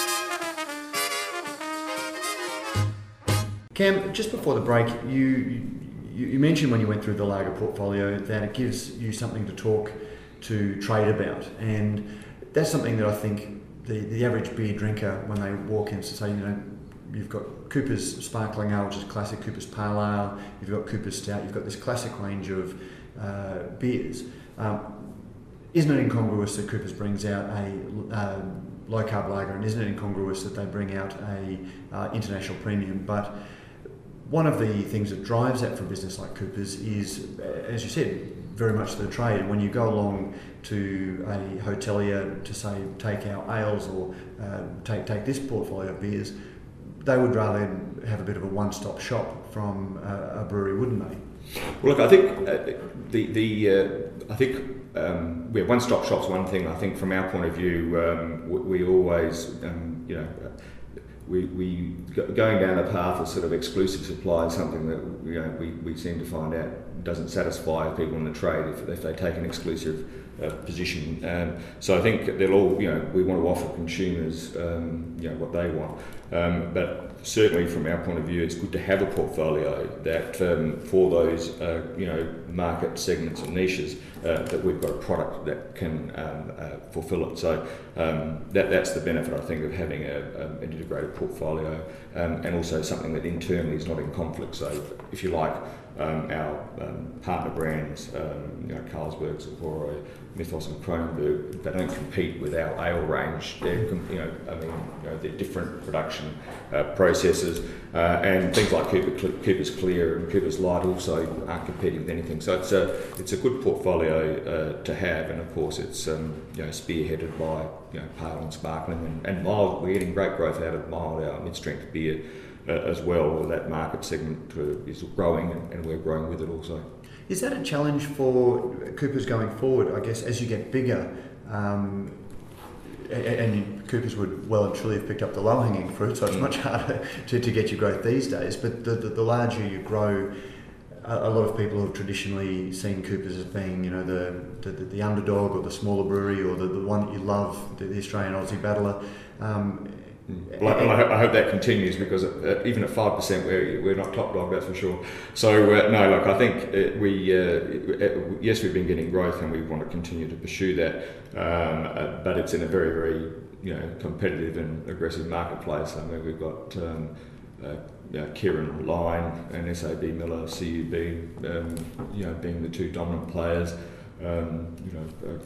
Cam, just before the break, you, you, you mentioned when you went through the lager portfolio that it gives you something to talk to trade about, and that's something that I think the, the average beer drinker, when they walk in, to say, you know, you've got Cooper's Sparkling Ale, which is classic Cooper's Pale Ale, you've got Cooper's Stout, you've got this classic range of uh, beers. Um, isn't it incongruous that Cooper's brings out a uh, low carb lager, and isn't it incongruous that they bring out a uh, international premium? But one of the things that drives that for a business like Cooper's is, as you said, very much the trade. When you go along to a hotelier to say take our ales or uh, take take this portfolio of beers, they would rather have a bit of a one-stop shop from a, a brewery, wouldn't they? Well, look, I think uh, the the uh, I think um, yeah, one-stop shop's one thing. I think from our point of view, um, we, we, always um, you know we, we going down the path of sort of exclusive supply is something that you know, we, we seem to find out doesn't satisfy people in the trade if, if they take an exclusive uh, position. Um, so I think they'll all, you know, we want to offer consumers, um, you know, what they want. Um, but certainly from our point of view, it's good to have a portfolio that um, for those, uh, you know, market segments and niches uh, that we've got a product that can um, uh, fulfill it. So um, that, that's the benefit, I think, of having a, an integrated portfolio and also something that internally is not in conflict. So if you like, um, our um, partner brands, um, you know, Carlsberg, Sapporo, Mythos and Kronenbourg, they don't compete with our ale range. They're, you know, I mean, you know, they're different production uh, processes, uh, and things like Cooper, Cooper's Clear and Cooper's Light also aren't competing with anything. So it's a it's a good portfolio uh, to have, and of course it's um, you know spearheaded by you know pale and sparkling and, and mild. We're getting great growth out of mild, our mid-strength beer. Uh, as well, that market segment uh, is growing and, and we're growing with it also. Is that a challenge for Coopers going forward? I guess as you get bigger, um, and Coopers would well and truly have picked up the low hanging fruit, so it's mm. much harder to, to get your growth these days. But the, the, the larger you grow, a, a, lot of people have traditionally seen Coopers as being, you know, the, the, the underdog or the smaller brewery or the, the one that you love, the, the Australian Aussie battler. Um, well, I, I, hope that continues because uh, even at five percent, we're, we're not top dog, that's for sure. So uh, no, look, I think uh, we uh, yes, we've been getting growth and we want to continue to pursue that, um, uh, but it's in a very very you know competitive and aggressive marketplace. I mean, we've got. Um, uh, know, Kirin and SAB Miller, CUB, um, you know, being the two dominant players. Um, you know,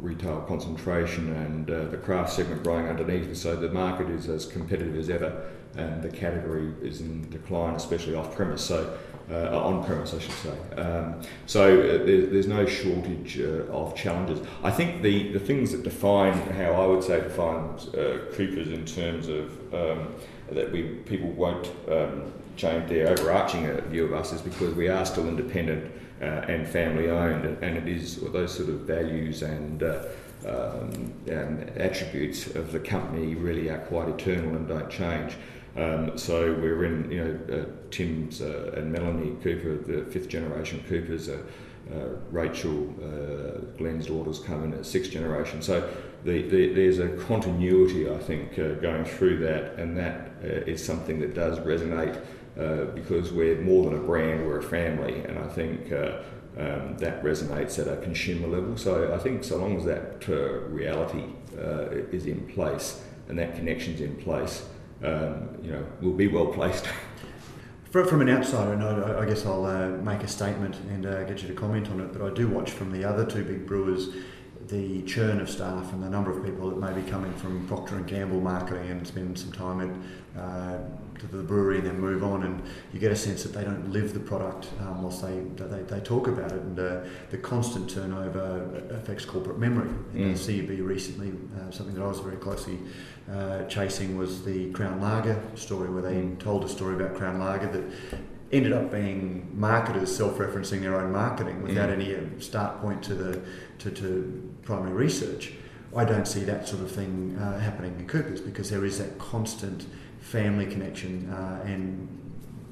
retail concentration and uh, the craft segment growing underneath. So the market is as competitive as ever, and the category is in decline, especially off premise. So uh, on premise, I should say. Um, so uh, there, there's no shortage uh, of challenges. I think the, the things that define how I would say define uh, Coopers in terms of um, that we people won't um, change their overarching uh, view of us is because we are still independent uh, and family owned, and it is those sort of values and, uh, um, and attributes of the company really are quite eternal and don't change. Um, so we're in, you know, uh, Tim's uh, and Melanie Cooper, the fifth generation Coopers. Uh, uh, Rachel, Glenn's daughters come in at sixth generation. So the, the, there's a continuity, I think, going through that, and that is something that does resonate uh, because we're more than a brand, we're a family, and I think uh, um, that resonates at a consumer level. So I think so long as that reality is in place and that connection's in place, um, you know, we'll be well placed. From an outsider I guess I'll uh, make a statement and uh, get you to comment on it. But I do watch from the other two big brewers the churn of staff and the number of people that may be coming from Procter and Gamble marketing and spend some time at uh, to the brewery and then move on, and you get a sense that they don't live the product um, whilst they, they they talk about it, and uh, the constant turnover affects corporate memory. In mm. The CUB recently, uh, something that I was very closely uh, chasing was the Crown Lager story, where they mm. told a story about Crown Lager that ended up being marketers self-referencing their own marketing without mm. any uh, start point to the to, to primary research. I don't see that sort of thing uh, happening in Coopers because there is that constant family connection uh, and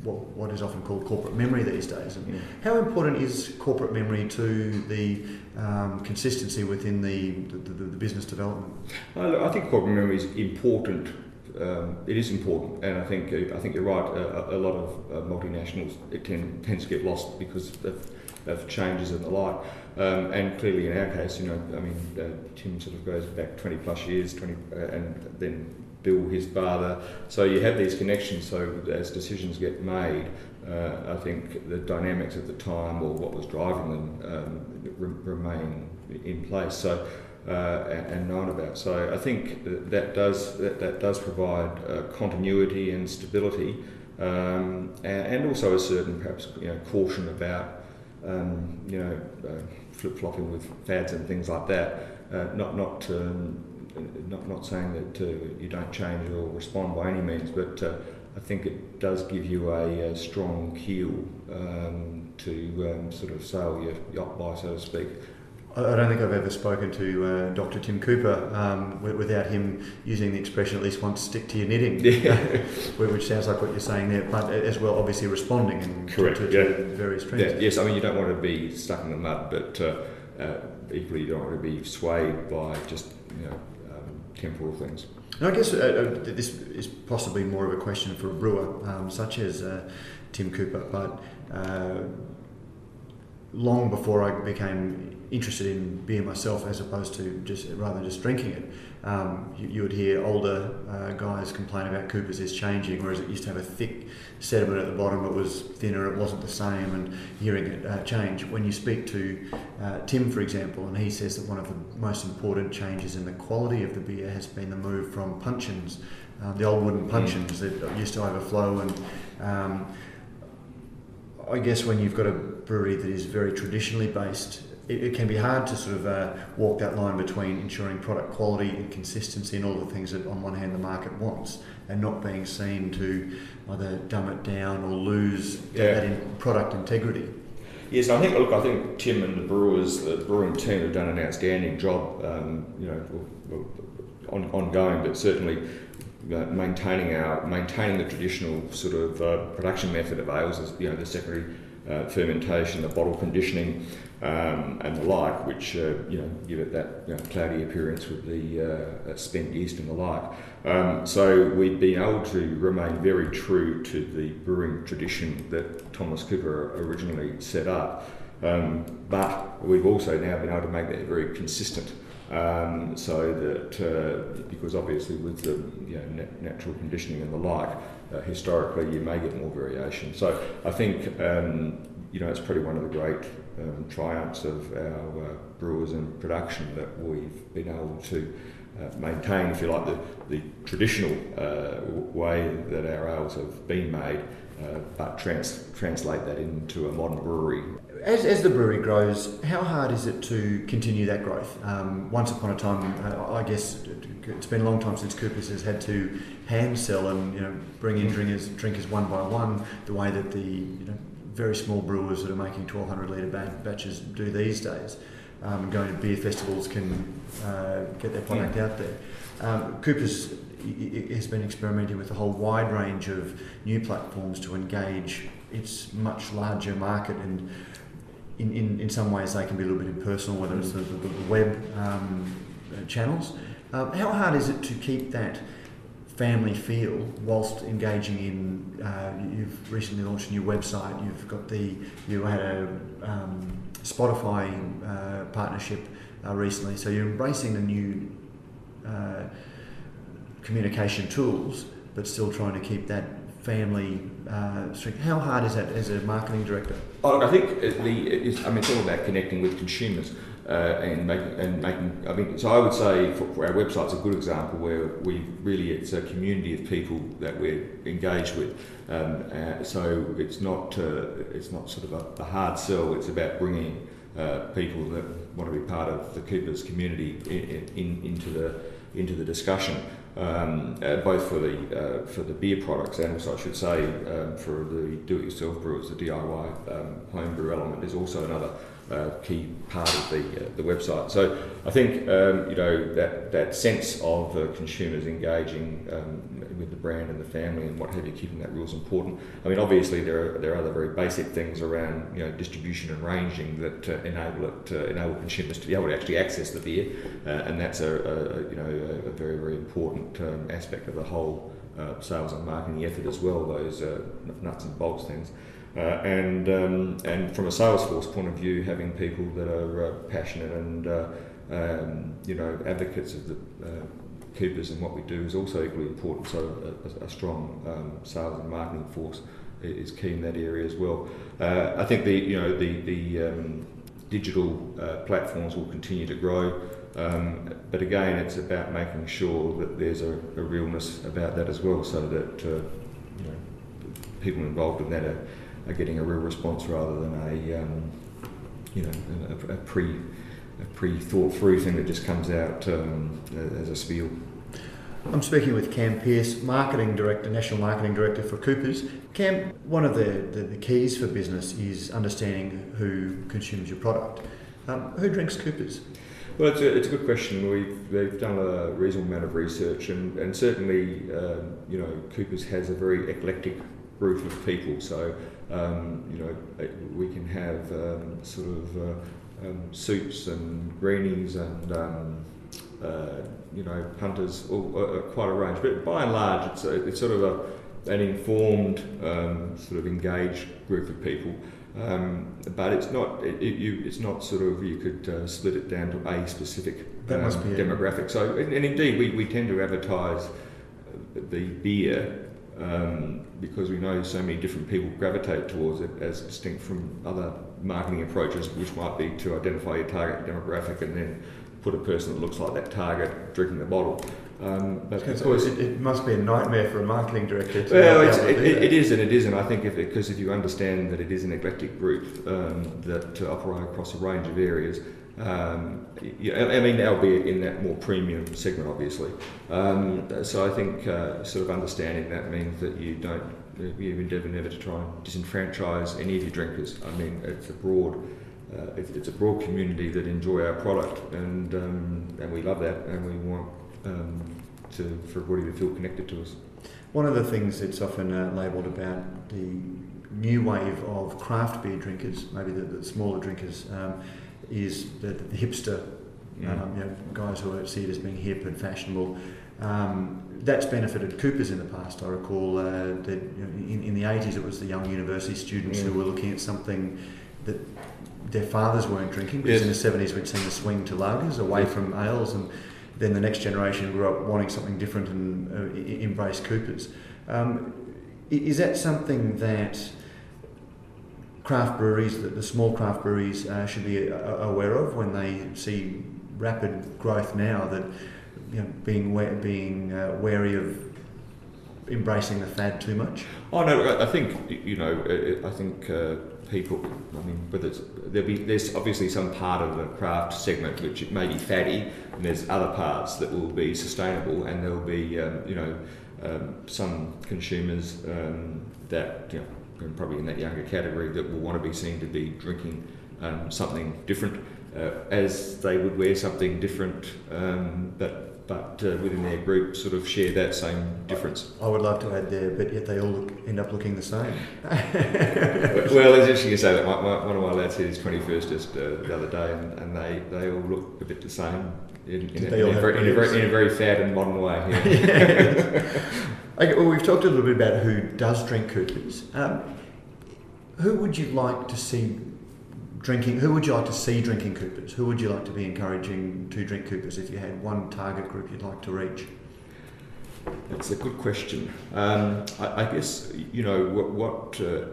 what, what is often called corporate memory these days. And yeah. How important is corporate memory to the um, consistency within the, the, the, the business development? I think corporate memory is important. Um, it is important, and I think uh, I think you're right. A, a lot of uh, multinationals it tend, tends to get lost because of, of changes and the like. Um, and clearly, in our case, you know, I mean, uh, Tim sort of goes back 20 plus years, 20, uh, and then Bill, his father. So you have these connections. So as decisions get made, uh, I think the dynamics at the time or what was driving them um, re- remain in place. So. Uh, and, and, known about. So I think that, does that, that does provide uh, continuity and stability, um, and, and, also a certain perhaps you know, caution about um, you know uh, flip flopping with fads and things like that. Uh, not not um, not, not saying that uh, you don't change or respond by any means, but uh, I think it does give you a, a strong keel um, to um, sort of sail your yacht by, so to speak. I don't think I've ever spoken to uh, Dr. Tim Cooper um, without him using the expression at least once stick to your knitting, yeah. which sounds like what you're saying there, but as well obviously responding and Correct, to, to, yeah. various trends. Yeah, yes, I mean you don't want to be stuck in the mud, but uh, uh, equally you don't want to be swayed by just you know temporal things. And I guess uh, uh, this is possibly more of a question for a brewer um, such as uh, Tim Cooper, but uh, long before I became interested in beer myself, as opposed to just rather than just drinking it, um, you, you, would hear older uh, guys complain about Cooper's is changing, whereas it used to have a thick sediment at the bottom, it was thinner, it wasn't the same, and hearing it uh, change. When you speak to uh, Tim, for example, and he says that one of the most important changes in the quality of the beer has been the move from puncheons, um, the old wooden puncheons that used to overflow and um, I guess when you've got a brewery that is very traditionally based, it, it can be hard to sort of uh, walk that line between ensuring product quality and consistency and all the things that, on one hand, the market wants, and not being seen to either dumb it down or lose yeah. that in product integrity. Yes, I think. Look, I think Tim and the brewers, the brewing team, have done an outstanding job. Um, you know, on, ongoing, but certainly uh, maintaining our maintaining the traditional sort of uh, production method of ales, you know, the secondary uh, fermentation, the bottle conditioning, um, and the like, which uh, you know give it that you know, cloudy appearance with the uh, spent yeast and the like. Um, so we've been able to remain very true to the brewing tradition that Thomas Cooper originally set up, um, but we've also now been able to make that very consistent. Um, so that uh, because obviously with the you know, nat- natural conditioning and the like, uh, historically you may get more variation. So I think um, you know it's probably one of the great um, triumphs of our uh, brewers and production that we've been able to uh, maintain, if you like, the, the traditional uh, way that our ales have been made, uh, but trans- translate that into a modern brewery. As, as the brewery grows, how hard is it to continue that growth? Um, once upon a time, uh, I guess it's been a long time since Coopers has had to hand sell and you know bring in drinkers, drinkers one by one, the way that the you know very small brewers that are making 1200 litre batches do these days. um, going to beer festivals can uh, get their product out there. Um, Cooper's has been experimenting with a whole wide range of new platforms to engage its much larger market and in, in, in some ways they can be a little bit impersonal, whether it's the, the, the web um, channels. Uh, how hard is it to keep that family feel whilst engaging in? Uh, you've recently launched a new website. You've got the you had a um, Spotify uh, partnership uh, recently, so you're embracing the new uh, communication tools, but still trying to keep that family uh, strength. How hard is that as a marketing director? Oh, I think the I mean it's all about connecting with consumers. Uh, and making and making. I mean, so I would say for, for, our website's a good example where we really it's a community of people that we're engaged with. Um, uh, so it's not uh, it's not sort of a, a, hard sell. It's about bringing uh, people that want to be part of the Coopers community in, in, into the into the discussion um, uh, both for the uh, for the beer products and also I should say um, for the do-it-yourself brewers, the DIY um, homebrew element is also another uh, key part of the uh, the website. So I think um, you know that that sense of uh, consumers engaging um, with the brand and the family and what have you, keeping that real is important. I mean, obviously there are there are other very basic things around you know distribution and ranging that uh, enable it enable consumers to be able to actually access the beer, uh, and that's a, a, you know a, a, very very important um, aspect of the whole uh, sales and marketing effort as well. Those nuts and bolts things. Uh, and um, and from a Salesforce point of view, having people that are uh, passionate and uh, um, you know advocates of the Coopers and what we do is also equally important. So a, a strong um, sales and marketing force is key in that area as well. Uh, I think the you know the the um, digital uh, platforms will continue to grow, um, but again, it's about making sure that there's a, a realness about that as well, so that uh, you know people involved in that are are getting a real response rather than a um, you know a, a, pre a pre thought through thing that just comes out um, as a spiel. I'm speaking with Cam Pearce, Marketing Director, National Marketing Director for Coopers. Cam, one of the, the, the keys for business is understanding who consumes your product. Um, who drinks Coopers? Well, it's a, it's a good question. We've they've done a reasonable amount of research, and, and certainly, um, you know, Coopers has a very eclectic group of people. So um, you know, we can have um, sort of uh, um, soups and greenies and um, uh, you know punters, all, uh, quite a range. But by and large, it's a, it's sort of a, an informed, um, sort of engaged group of people. Um, but it's not it, it, you, it's not sort of you could uh, split it down to a specific demographic. So and, and, indeed we, we tend to advertise the beer um, because we know so many different people gravitate towards it as distinct from other marketing approaches, which might be to identify your target demographic and then put a person that looks like that target drinking the bottle. Um, but of course, it, it, must be a nightmare for a marketing director. To well, it, it, it is and it isn't. I think if because if you understand that it is an eclectic group um, that to operate across a range of areas, um, I mean, albeit in that more premium segment, obviously. Um, so I think uh, sort of understanding that means that you don't, you endeavour never to try and disenfranchise any of your drinkers. I mean, it's a broad, uh, it's, a broad community that enjoy our product, and um, and we love that, and we want um, to for everybody to feel connected to us. One of the things that's often uh, labelled about the new wave of craft beer drinkers, maybe the, the smaller drinkers um, is the, the hipster, yeah. um, you know, guys who see it as being hip and fashionable. Um, that's benefited Coopers in the past. I recall uh, that you know, in, in, the 80s it was the young university students yeah. who were looking at something that their fathers weren't drinking because yes. in the 70s we'd seen the swing to lagers away from ales and then the next generation grew up wanting something different and uh, embraced Coopers. Um, is that something that craft breweries, the, the small craft breweries, uh, should be uh, aware of when they see rapid growth now. That you know, being being uh, wary of embracing the fad too much. Oh no, I think you know, I think uh, people. I mean, whether it's there'll be there's obviously some part of the craft segment which may be fatty, and there's other parts that will be sustainable, and there'll be um, you know um, some consumers um, that you know probably in that younger category that will want to be seen to be drinking um, something different, uh, as they would wear something different, um, but but uh, within their group sort of share that same difference. I would love to add there, but yet they all look, end up looking the same. well, it's interesting you say that. My, my, one of my lads had his 21st just uh, the other day, and, and they, they all look a bit the same in, in, a, in, a, very, in, a, very, in a very fad and modern way. Yeah. okay, well, we've talked a little bit about who does drink Coopers. Um, who would you like to see drinking? Who would you like to see drinking Coopers? Who would you like to be encouraging to drink Coopers if you had one target group you'd like to reach? That's a good question. Um, I, I, guess you know what. what uh,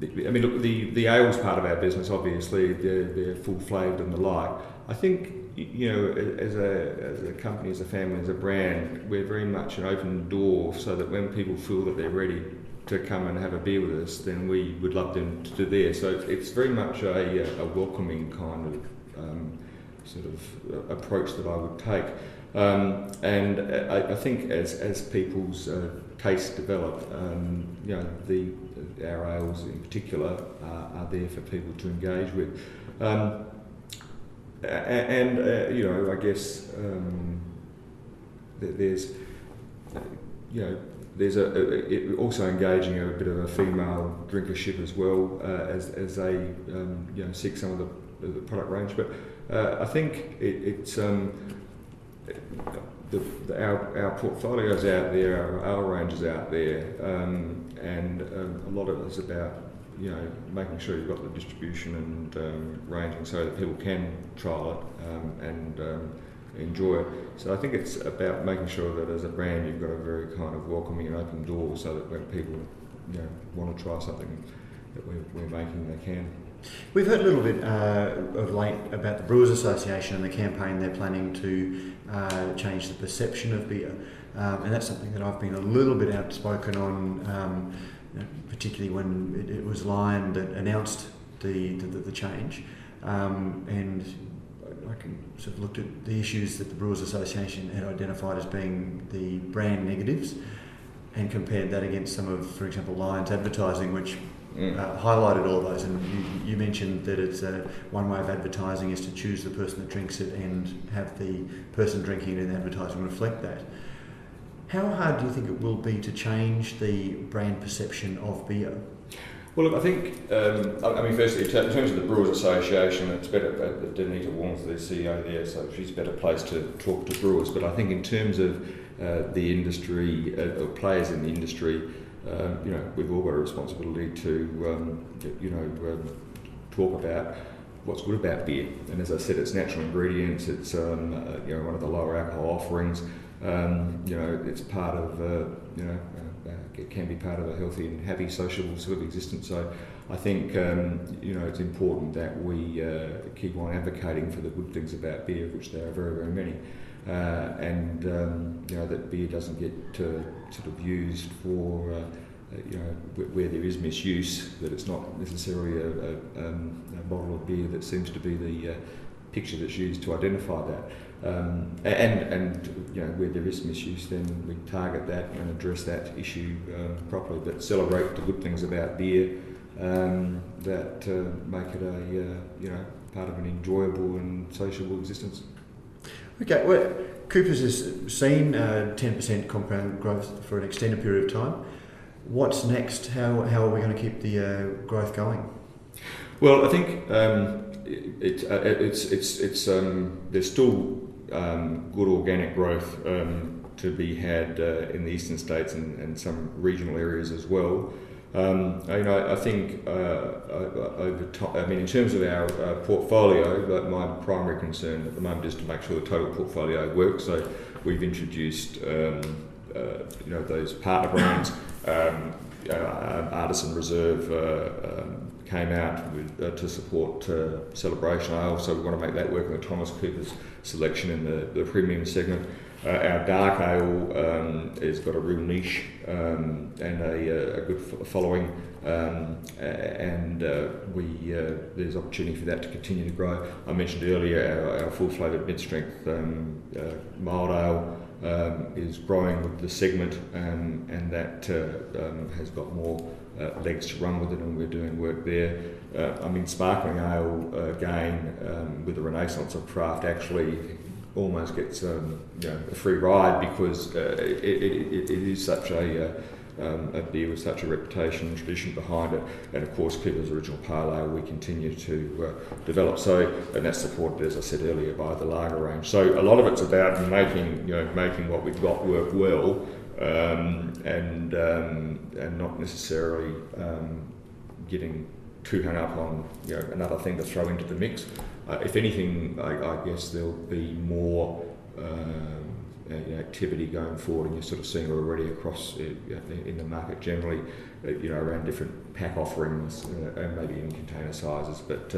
I mean, look, the the ales part of our business, obviously, they're, they're full flavoured and the like. I think you know, as a, as a company, as a family, as a brand, we're very much an open door so that when people feel that they're ready to come and have a beer with us, then we would love them to do there. So it's very much a, a welcoming kind of um, sort of approach that I would take. Um, and I, I, think as, as people's uh, tastes develop, um, you know, the our ales in particular uh, are there for people to engage with. Um, and, uh, you know, I guess um, there's, you know, there's a, a, also engaging a bit of a female drinkership as well uh, as, as they um, you know seek some of the, the product range. But uh, I think it, it's um, the, the, our, our portfolios out there, our, our range is out there, um, and um, a lot of it is about you know making sure you've got the distribution and um, ranging so that people can trial it um, and enjoy it. So I think it's about making sure that as a brand you've got a very kind of welcoming and open door so that when people you know, want to try something that we're, we're making, they can. We've heard a little bit uh, of late about the Brewers Association and the campaign they're planning to uh, change the perception of beer. Um, and that's something that I've been a little bit outspoken on, um, particularly when it, it, was Lion that announced the, the, the change. Um, and I can sort of looked at the issues that the Brewers Association had identified as being the brand negatives and compared that against some of, for example, Lions advertising, which mm. uh, highlighted all those. And you, you mentioned that it's uh, one way of advertising is to choose the person that drinks it and have the person drinking it in the advertising reflect that. How hard do you think it will be to change the brand perception of beer? Well, look, I think, um, I mean, firstly, in terms of the Brewers Association, it's better, uh, Denita Wawn's the CEO there, so she's a better place to talk to brewers. But I think in terms of uh, the industry, uh, or players in the industry, um, you know, we've all got a responsibility to, um, you know, um, talk about what's good about beer. And as I said, it's natural ingredients, it's, um, uh, you know, one of the lower alcohol offerings. Um, you know, it's part of, uh, you know, it can be part of a healthy and happy sociable sort of existence. So I think um, you know it's important that we uh, keep on advocating for the good things about beer, which there are very very many, uh, and um, you know that beer doesn't get uh, sort of used for. Uh, you know, where there is misuse, that it's not necessarily a, a, um, a bottle of beer that seems to be the uh, picture that's used to identify that. Um, and and you know where there is misuse, then we target that and address that issue um, properly. But celebrate the good things about beer um, that uh, make it a uh, you know part of an enjoyable and sociable existence. Okay, well, Coopers has seen uh, ten percent compound growth for an extended period of time. What's next? How how are we going to keep the uh, growth going? Well, I think um, it, it, uh, it's it's it's um, there's still um, good organic growth um, to be had uh, in the eastern states and, and some regional areas as well. Um, you know, I think uh, over time, I mean, in terms of our uh, portfolio, my primary concern at the moment is to make sure the total portfolio works. So we've introduced, um, uh, you know, those partner brands. Um, uh, Artisan Reserve uh, um, came out with, uh, to support uh, Celebration Ale, so we want to make that work in the Thomas Cooper's selection in the, the premium segment. Uh, our dark ale um, has got a real niche um, and a, uh, a, good following, um, and uh, we uh, there's opportunity for that to continue to grow. I mentioned earlier our, our full flavoured mid strength um, uh, mild ale um, is growing with the segment, um, and that has got more uh, legs to run with it, and we're doing work there. Uh, I mean, sparkling ale again um, with the renaissance of craft actually almost gets um, you know, a free ride because uh, it, it, it, is such a uh, um, a beer with such a reputation and tradition behind it. And of course, Cooper's original ale we continue to uh, develop. So, and that's supported, as I said earlier, by the lager range. So a lot of it's about making you know making what we've got work well, um, and um, and not necessarily um, getting too hung up on you know another thing to throw into the mix. Uh, if anything, I, I, guess there'll be more. Um, activity going forward, and you're sort of seeing already across uh, in the market generally, uh, you know, around different pack offerings uh, and maybe in container sizes, but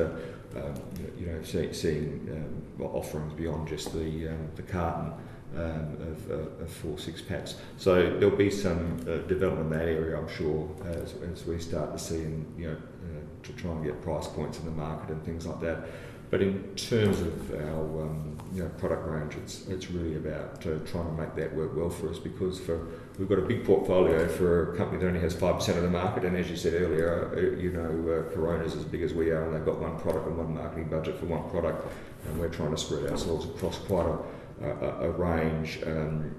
um, you know, see, seeing um, offerings beyond just the um, the carton. Um, of, uh, of, four six packs. So there'll be some uh, development in that area, I'm sure, as, as we start to see, and you know, uh, to try and get price points in the market and things like that. But in terms of our um, you know, product range, it's, it's really about uh, trying to make that work well for us because for we've got a big portfolio for a company that only has 5% of the market. And as you said earlier, uh, you know, uh, Corona's as big as we are and they've got one product and one marketing budget for one product. And we're trying to spread ourselves across quite a, a, a range. Um,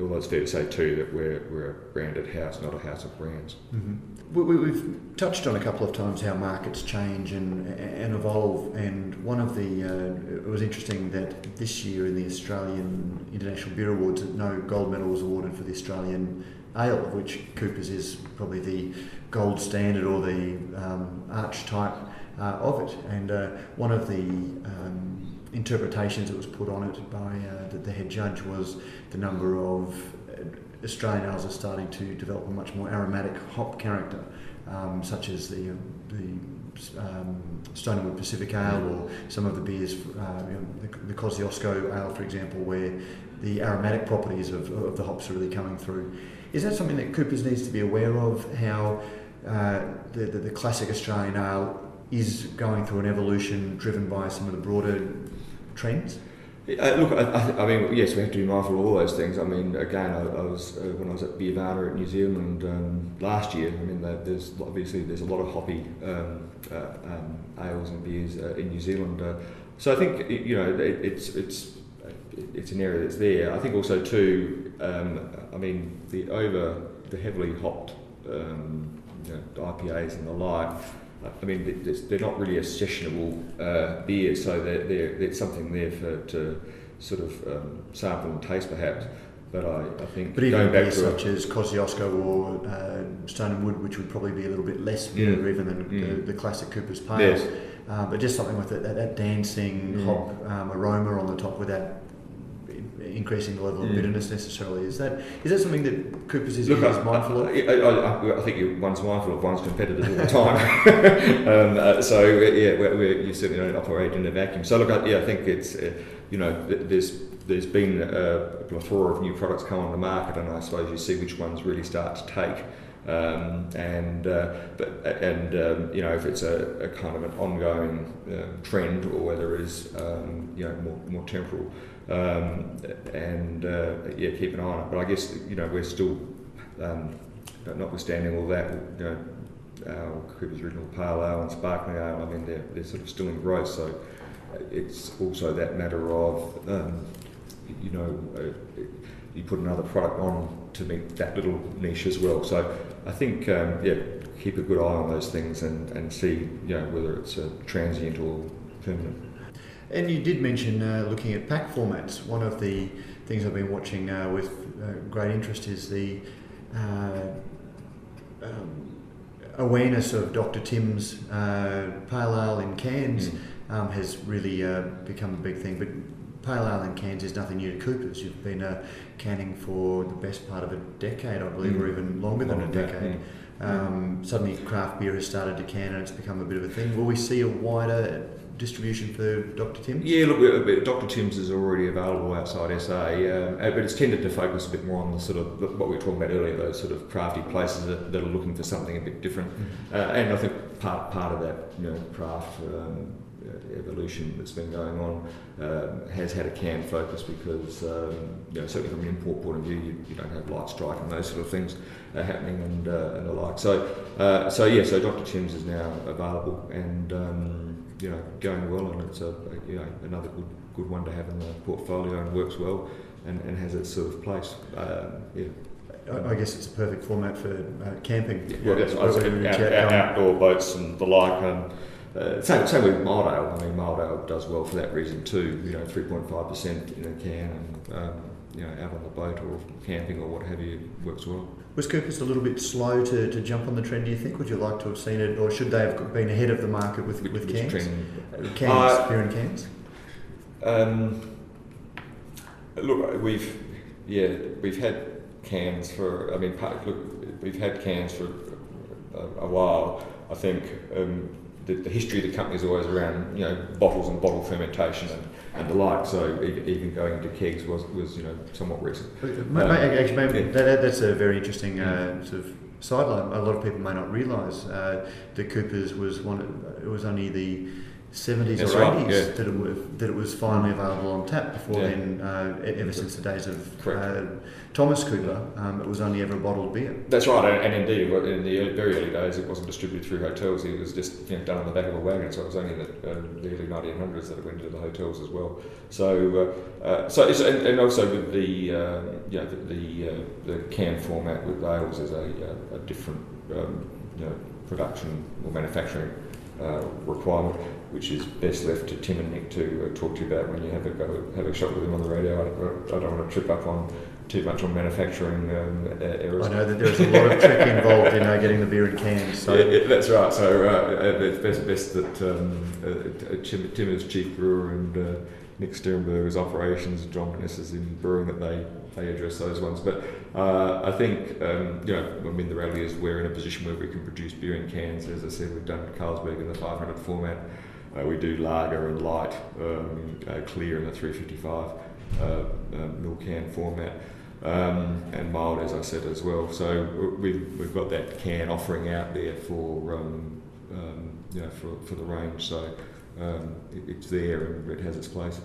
although it's fair to say too that we're, we're a branded house, not a house of brands. Mm-hmm. We, have touched on a couple of times how markets change and, and evolve, and one of the uh, it was interesting that this year in the Australian International Beer Awards, no gold medal was awarded for the Australian ale, of which Coopers is probably the gold standard or the um, archetype uh, of it, and uh, one of the um, interpretations that was put on it by uh, the, the, head judge was the number of uh, Australian ales are starting to develop a much more aromatic hop character, um, such as the the um, Stone and Wood Pacific Ale or some of the beers, uh, you know, the, the Kosciuszko Ale, for example, where the aromatic properties of, of the hops are really coming through. Is that something that Coopers needs to be aware of? How uh, the, the, the classic Australian ale is going through an evolution driven by some of the broader trends? Uh, look, I, I, mean, yes, we have to be mindful of all those things. I mean, again, I, I was uh, when I was at Beervana at New Zealand um, last year. I mean, there's obviously there's a lot of hoppy um, uh, um, ales and beers uh, in New Zealand. Uh, so I think you know it, it's it's it's an area that's there. I think also too. Um, I mean, the over the heavily hopped um, you know, IPAs and the like I mean, they're not really a sessionable uh, beer, so they're, they're, there's something there for to sort of um, sample and taste, perhaps. But I, I think but even beers such as Kosciuszko or uh, Stone and Wood, which would probably be a little bit less mm. even than mm. the, the, classic Cooper's Pale. Yes. Uh, but just something with that, that dancing mm. hop um, aroma on the top with that increasing the level of mm. bitterness necessarily. Is that is that something that Coopers is, Look, is mindful of? I, I, I, think one's mindful of one's competitors all the time. um, uh, so yeah, we're, we're, you certainly don't operate in a vacuum. So look, I, yeah, I think it's uh, you know there's there's been a plethora of new products come on the market, and I suppose you see which ones really start to take. Um, and uh, but and um, you know if it's a, a kind of an ongoing uh, trend or whether it is um, you know more, more temporal um, and uh, yeah, keep an eye on it. But I guess you know we're still, um, notwithstanding all that, you know, our Cooper's Original Pale Ale and Sparkling Ale. I mean, they're, they're sort of still in growth, so it's also that matter of um, you know uh, you put another product on to meet that little niche as well. So I think um, yeah, keep a good eye on those things and, and see you know whether it's a transient or permanent. And you did mention uh, looking at pack formats. One of the things I've been watching uh, with uh, great interest is the uh, um, awareness of Dr. Tim's uh, pale ale in cans mm. um, has really uh, become a big thing. But pale ale in cans is nothing new to Coopers. You've been canning for the best part of a decade, I believe, mm. or even longer than a decade. Um, suddenly, craft beer has started to can and it's become a bit of a thing. Will we see a wider distribution for Dr. Tim's? Yeah, look, Dr. Tim's is already available outside SA, um, but it's tended to focus a bit more on the sort of what we were talking about earlier, those sort of crafty places that, that are looking for something a bit different. Mm-hmm. Uh, and I think part part of that, you know, craft um, evolution that's been going on um, has had a can focus because, um, you know, certainly from an import point of view, you, you don't have light strike and those sort of things are happening and, uh, and the like. So, uh, so yeah, so Dr. Tim's is now available and um, you know going well, and it's a, a, you know another good good one to have in the portfolio and works well and, and has its sort of place. Um, yeah. I guess it's a perfect format for uh, camping. Yeah, well, that's, out, out, outdoor boats and the like. Um, uh, same, same with mild ale. I mean, mild ale does well for that reason too. You know, 3.5% in a can and um, you know, out on the boat or camping or what have you, works well. Was Coopers a little bit slow to, to jump on the trend, do you think? Would you like to have seen it, or should they have been ahead of the market with, with, with cans? Trend? Cans, uh, beer and cans? Um, look, we've, yeah, we've had cans for, I mean, look, we've had cans for a, a while. I think um, the, the, history of the company is always around, you know, bottles and bottle fermentation and and the like. So even going to kegs was, was you know somewhat recent. Um, actually, maybe yeah. that, that's a very interesting uh, sort of sideline. A lot of people may not realise uh, that Coopers was one. It was only the 70s That's or right, 80s yeah. that, it was, that it was finally available on tap. Before yeah. then, uh, ever since the days of uh, Thomas Cooper, um, it was only ever a bottled beer. That's right, and, and indeed, in the early, very early days, it wasn't distributed through hotels. It was just you know, done on the back of a wagon. So it was only in the, uh, the early 1900s that it went into the hotels as well. So, uh, uh, so and, and, also with the um, you know, the the, uh, the can format with ales is a, a different um, you know, production or manufacturing requirement which is best left to Tim and Nick to uh, talk to you about when you have a go, have a shot with them on the radio. I, I, don't want to trip up on too much on manufacturing um, errors. I know that there's a lot of trick involved in uh, getting the beer in cans. So. Yeah, that's right. So uh, it's best, best that um, uh, Tim, Tim is chief brewer and uh, Nick Sternberg is operations, John Vanessa is in brewing that they they address those ones. But uh, I think, um, you know, I mean, the reality is we're in a position where we can produce beer in cans. As I said, we've done Carlsberg in the 500 format. Uh, we do lager and light, um, uh, clear in the 355 uh, mill can format. Um, and mild, as I said as well. So we've, we've got that can offering out there for um, um, you know for, for the range. So um, it, it's there and it has its place.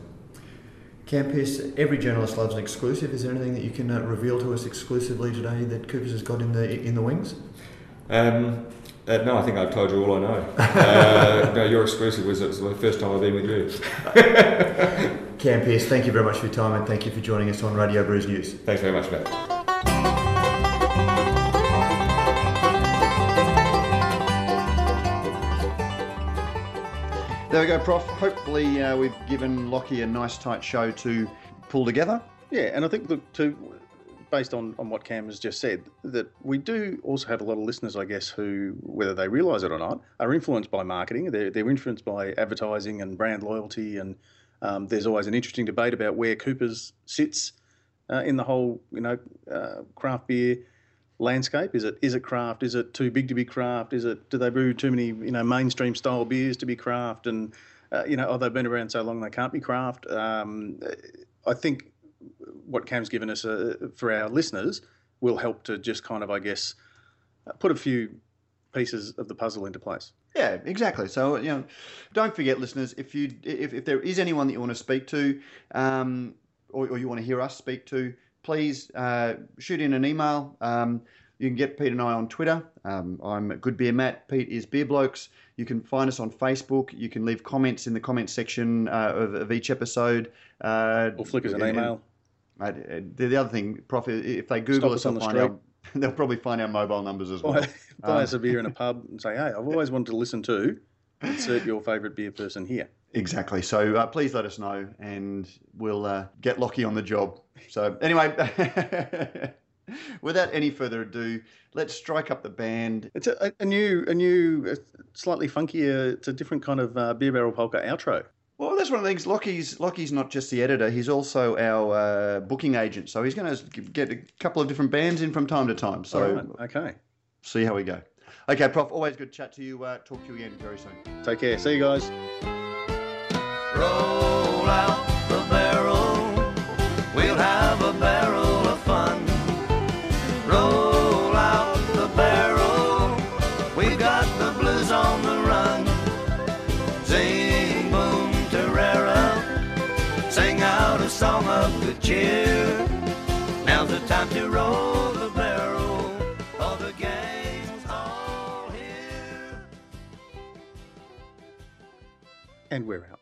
Campus, every journalist loves an exclusive. Is there anything that you can uh, reveal to us exclusively today that Coopers has got in the in the wings? Um, uh, no, I think I've told you all I know. Uh, no, your exclusive was it's the first time I've been with you. Cam Pearce, thank you very much for your time and thank you for joining us on Radio Brews News. Thanks very much, Matt. There we go, Prof. Hopefully, uh, we've given Lockie a nice tight show to pull together. Yeah, and I think the, to based on, on what Cam has just said, that we do also have a lot of listeners, I guess, who, whether they realise it or not, are influenced by marketing. They're, they're influenced by advertising and brand loyalty. And um, there's always an interesting debate about where Coopers sits uh, in the whole, you know, uh, craft beer landscape. Is it is it craft? Is it too big to be craft? Is it do they brew too many, you know, mainstream style beers to be craft? And uh, you know, oh, they've been around so long they can't be craft. Um, I think what Cam's given us uh, for our listeners will help to just kind of, I guess, uh, put a few pieces of the puzzle into place. Yeah, exactly. So you know, don't forget, listeners, if you if, if there is anyone that you want to speak to, um, or, or you want to hear us speak to, please uh, shoot in an email. Um, you can get Pete and I on Twitter. Um, I'm Good Beer Matt. Pete is Beer Blokes. You can find us on Facebook. You can leave comments in the comments section uh, of, of, each episode. Uh, or flick us an email. Uh, the, the other thing, Prof, if they Google us, on the street. Our, they'll probably find our mobile numbers as well. Buy us a beer in a pub and say, hey, I've always wanted to listen to insert your favourite beer person here. Exactly. So uh, please let us know, and we'll uh, get Lockie on the job. So anyway, without any further ado, let's strike up the band. It's a, a new, a new, slightly funkier. It's a different kind of uh, beer barrel polka outro. Well, that's one of the things. Lockie's Lockie's not just the editor; he's also our uh, booking agent. So he's going to get a couple of different bands in from time to time. So right. okay, see how we go. Okay, Prof. Always good to chat to you. Uh, talk to you again very soon. Take care. See you guys. Roll cheer. Now's the time to roll the barrel, all the gang's all here. And we're out.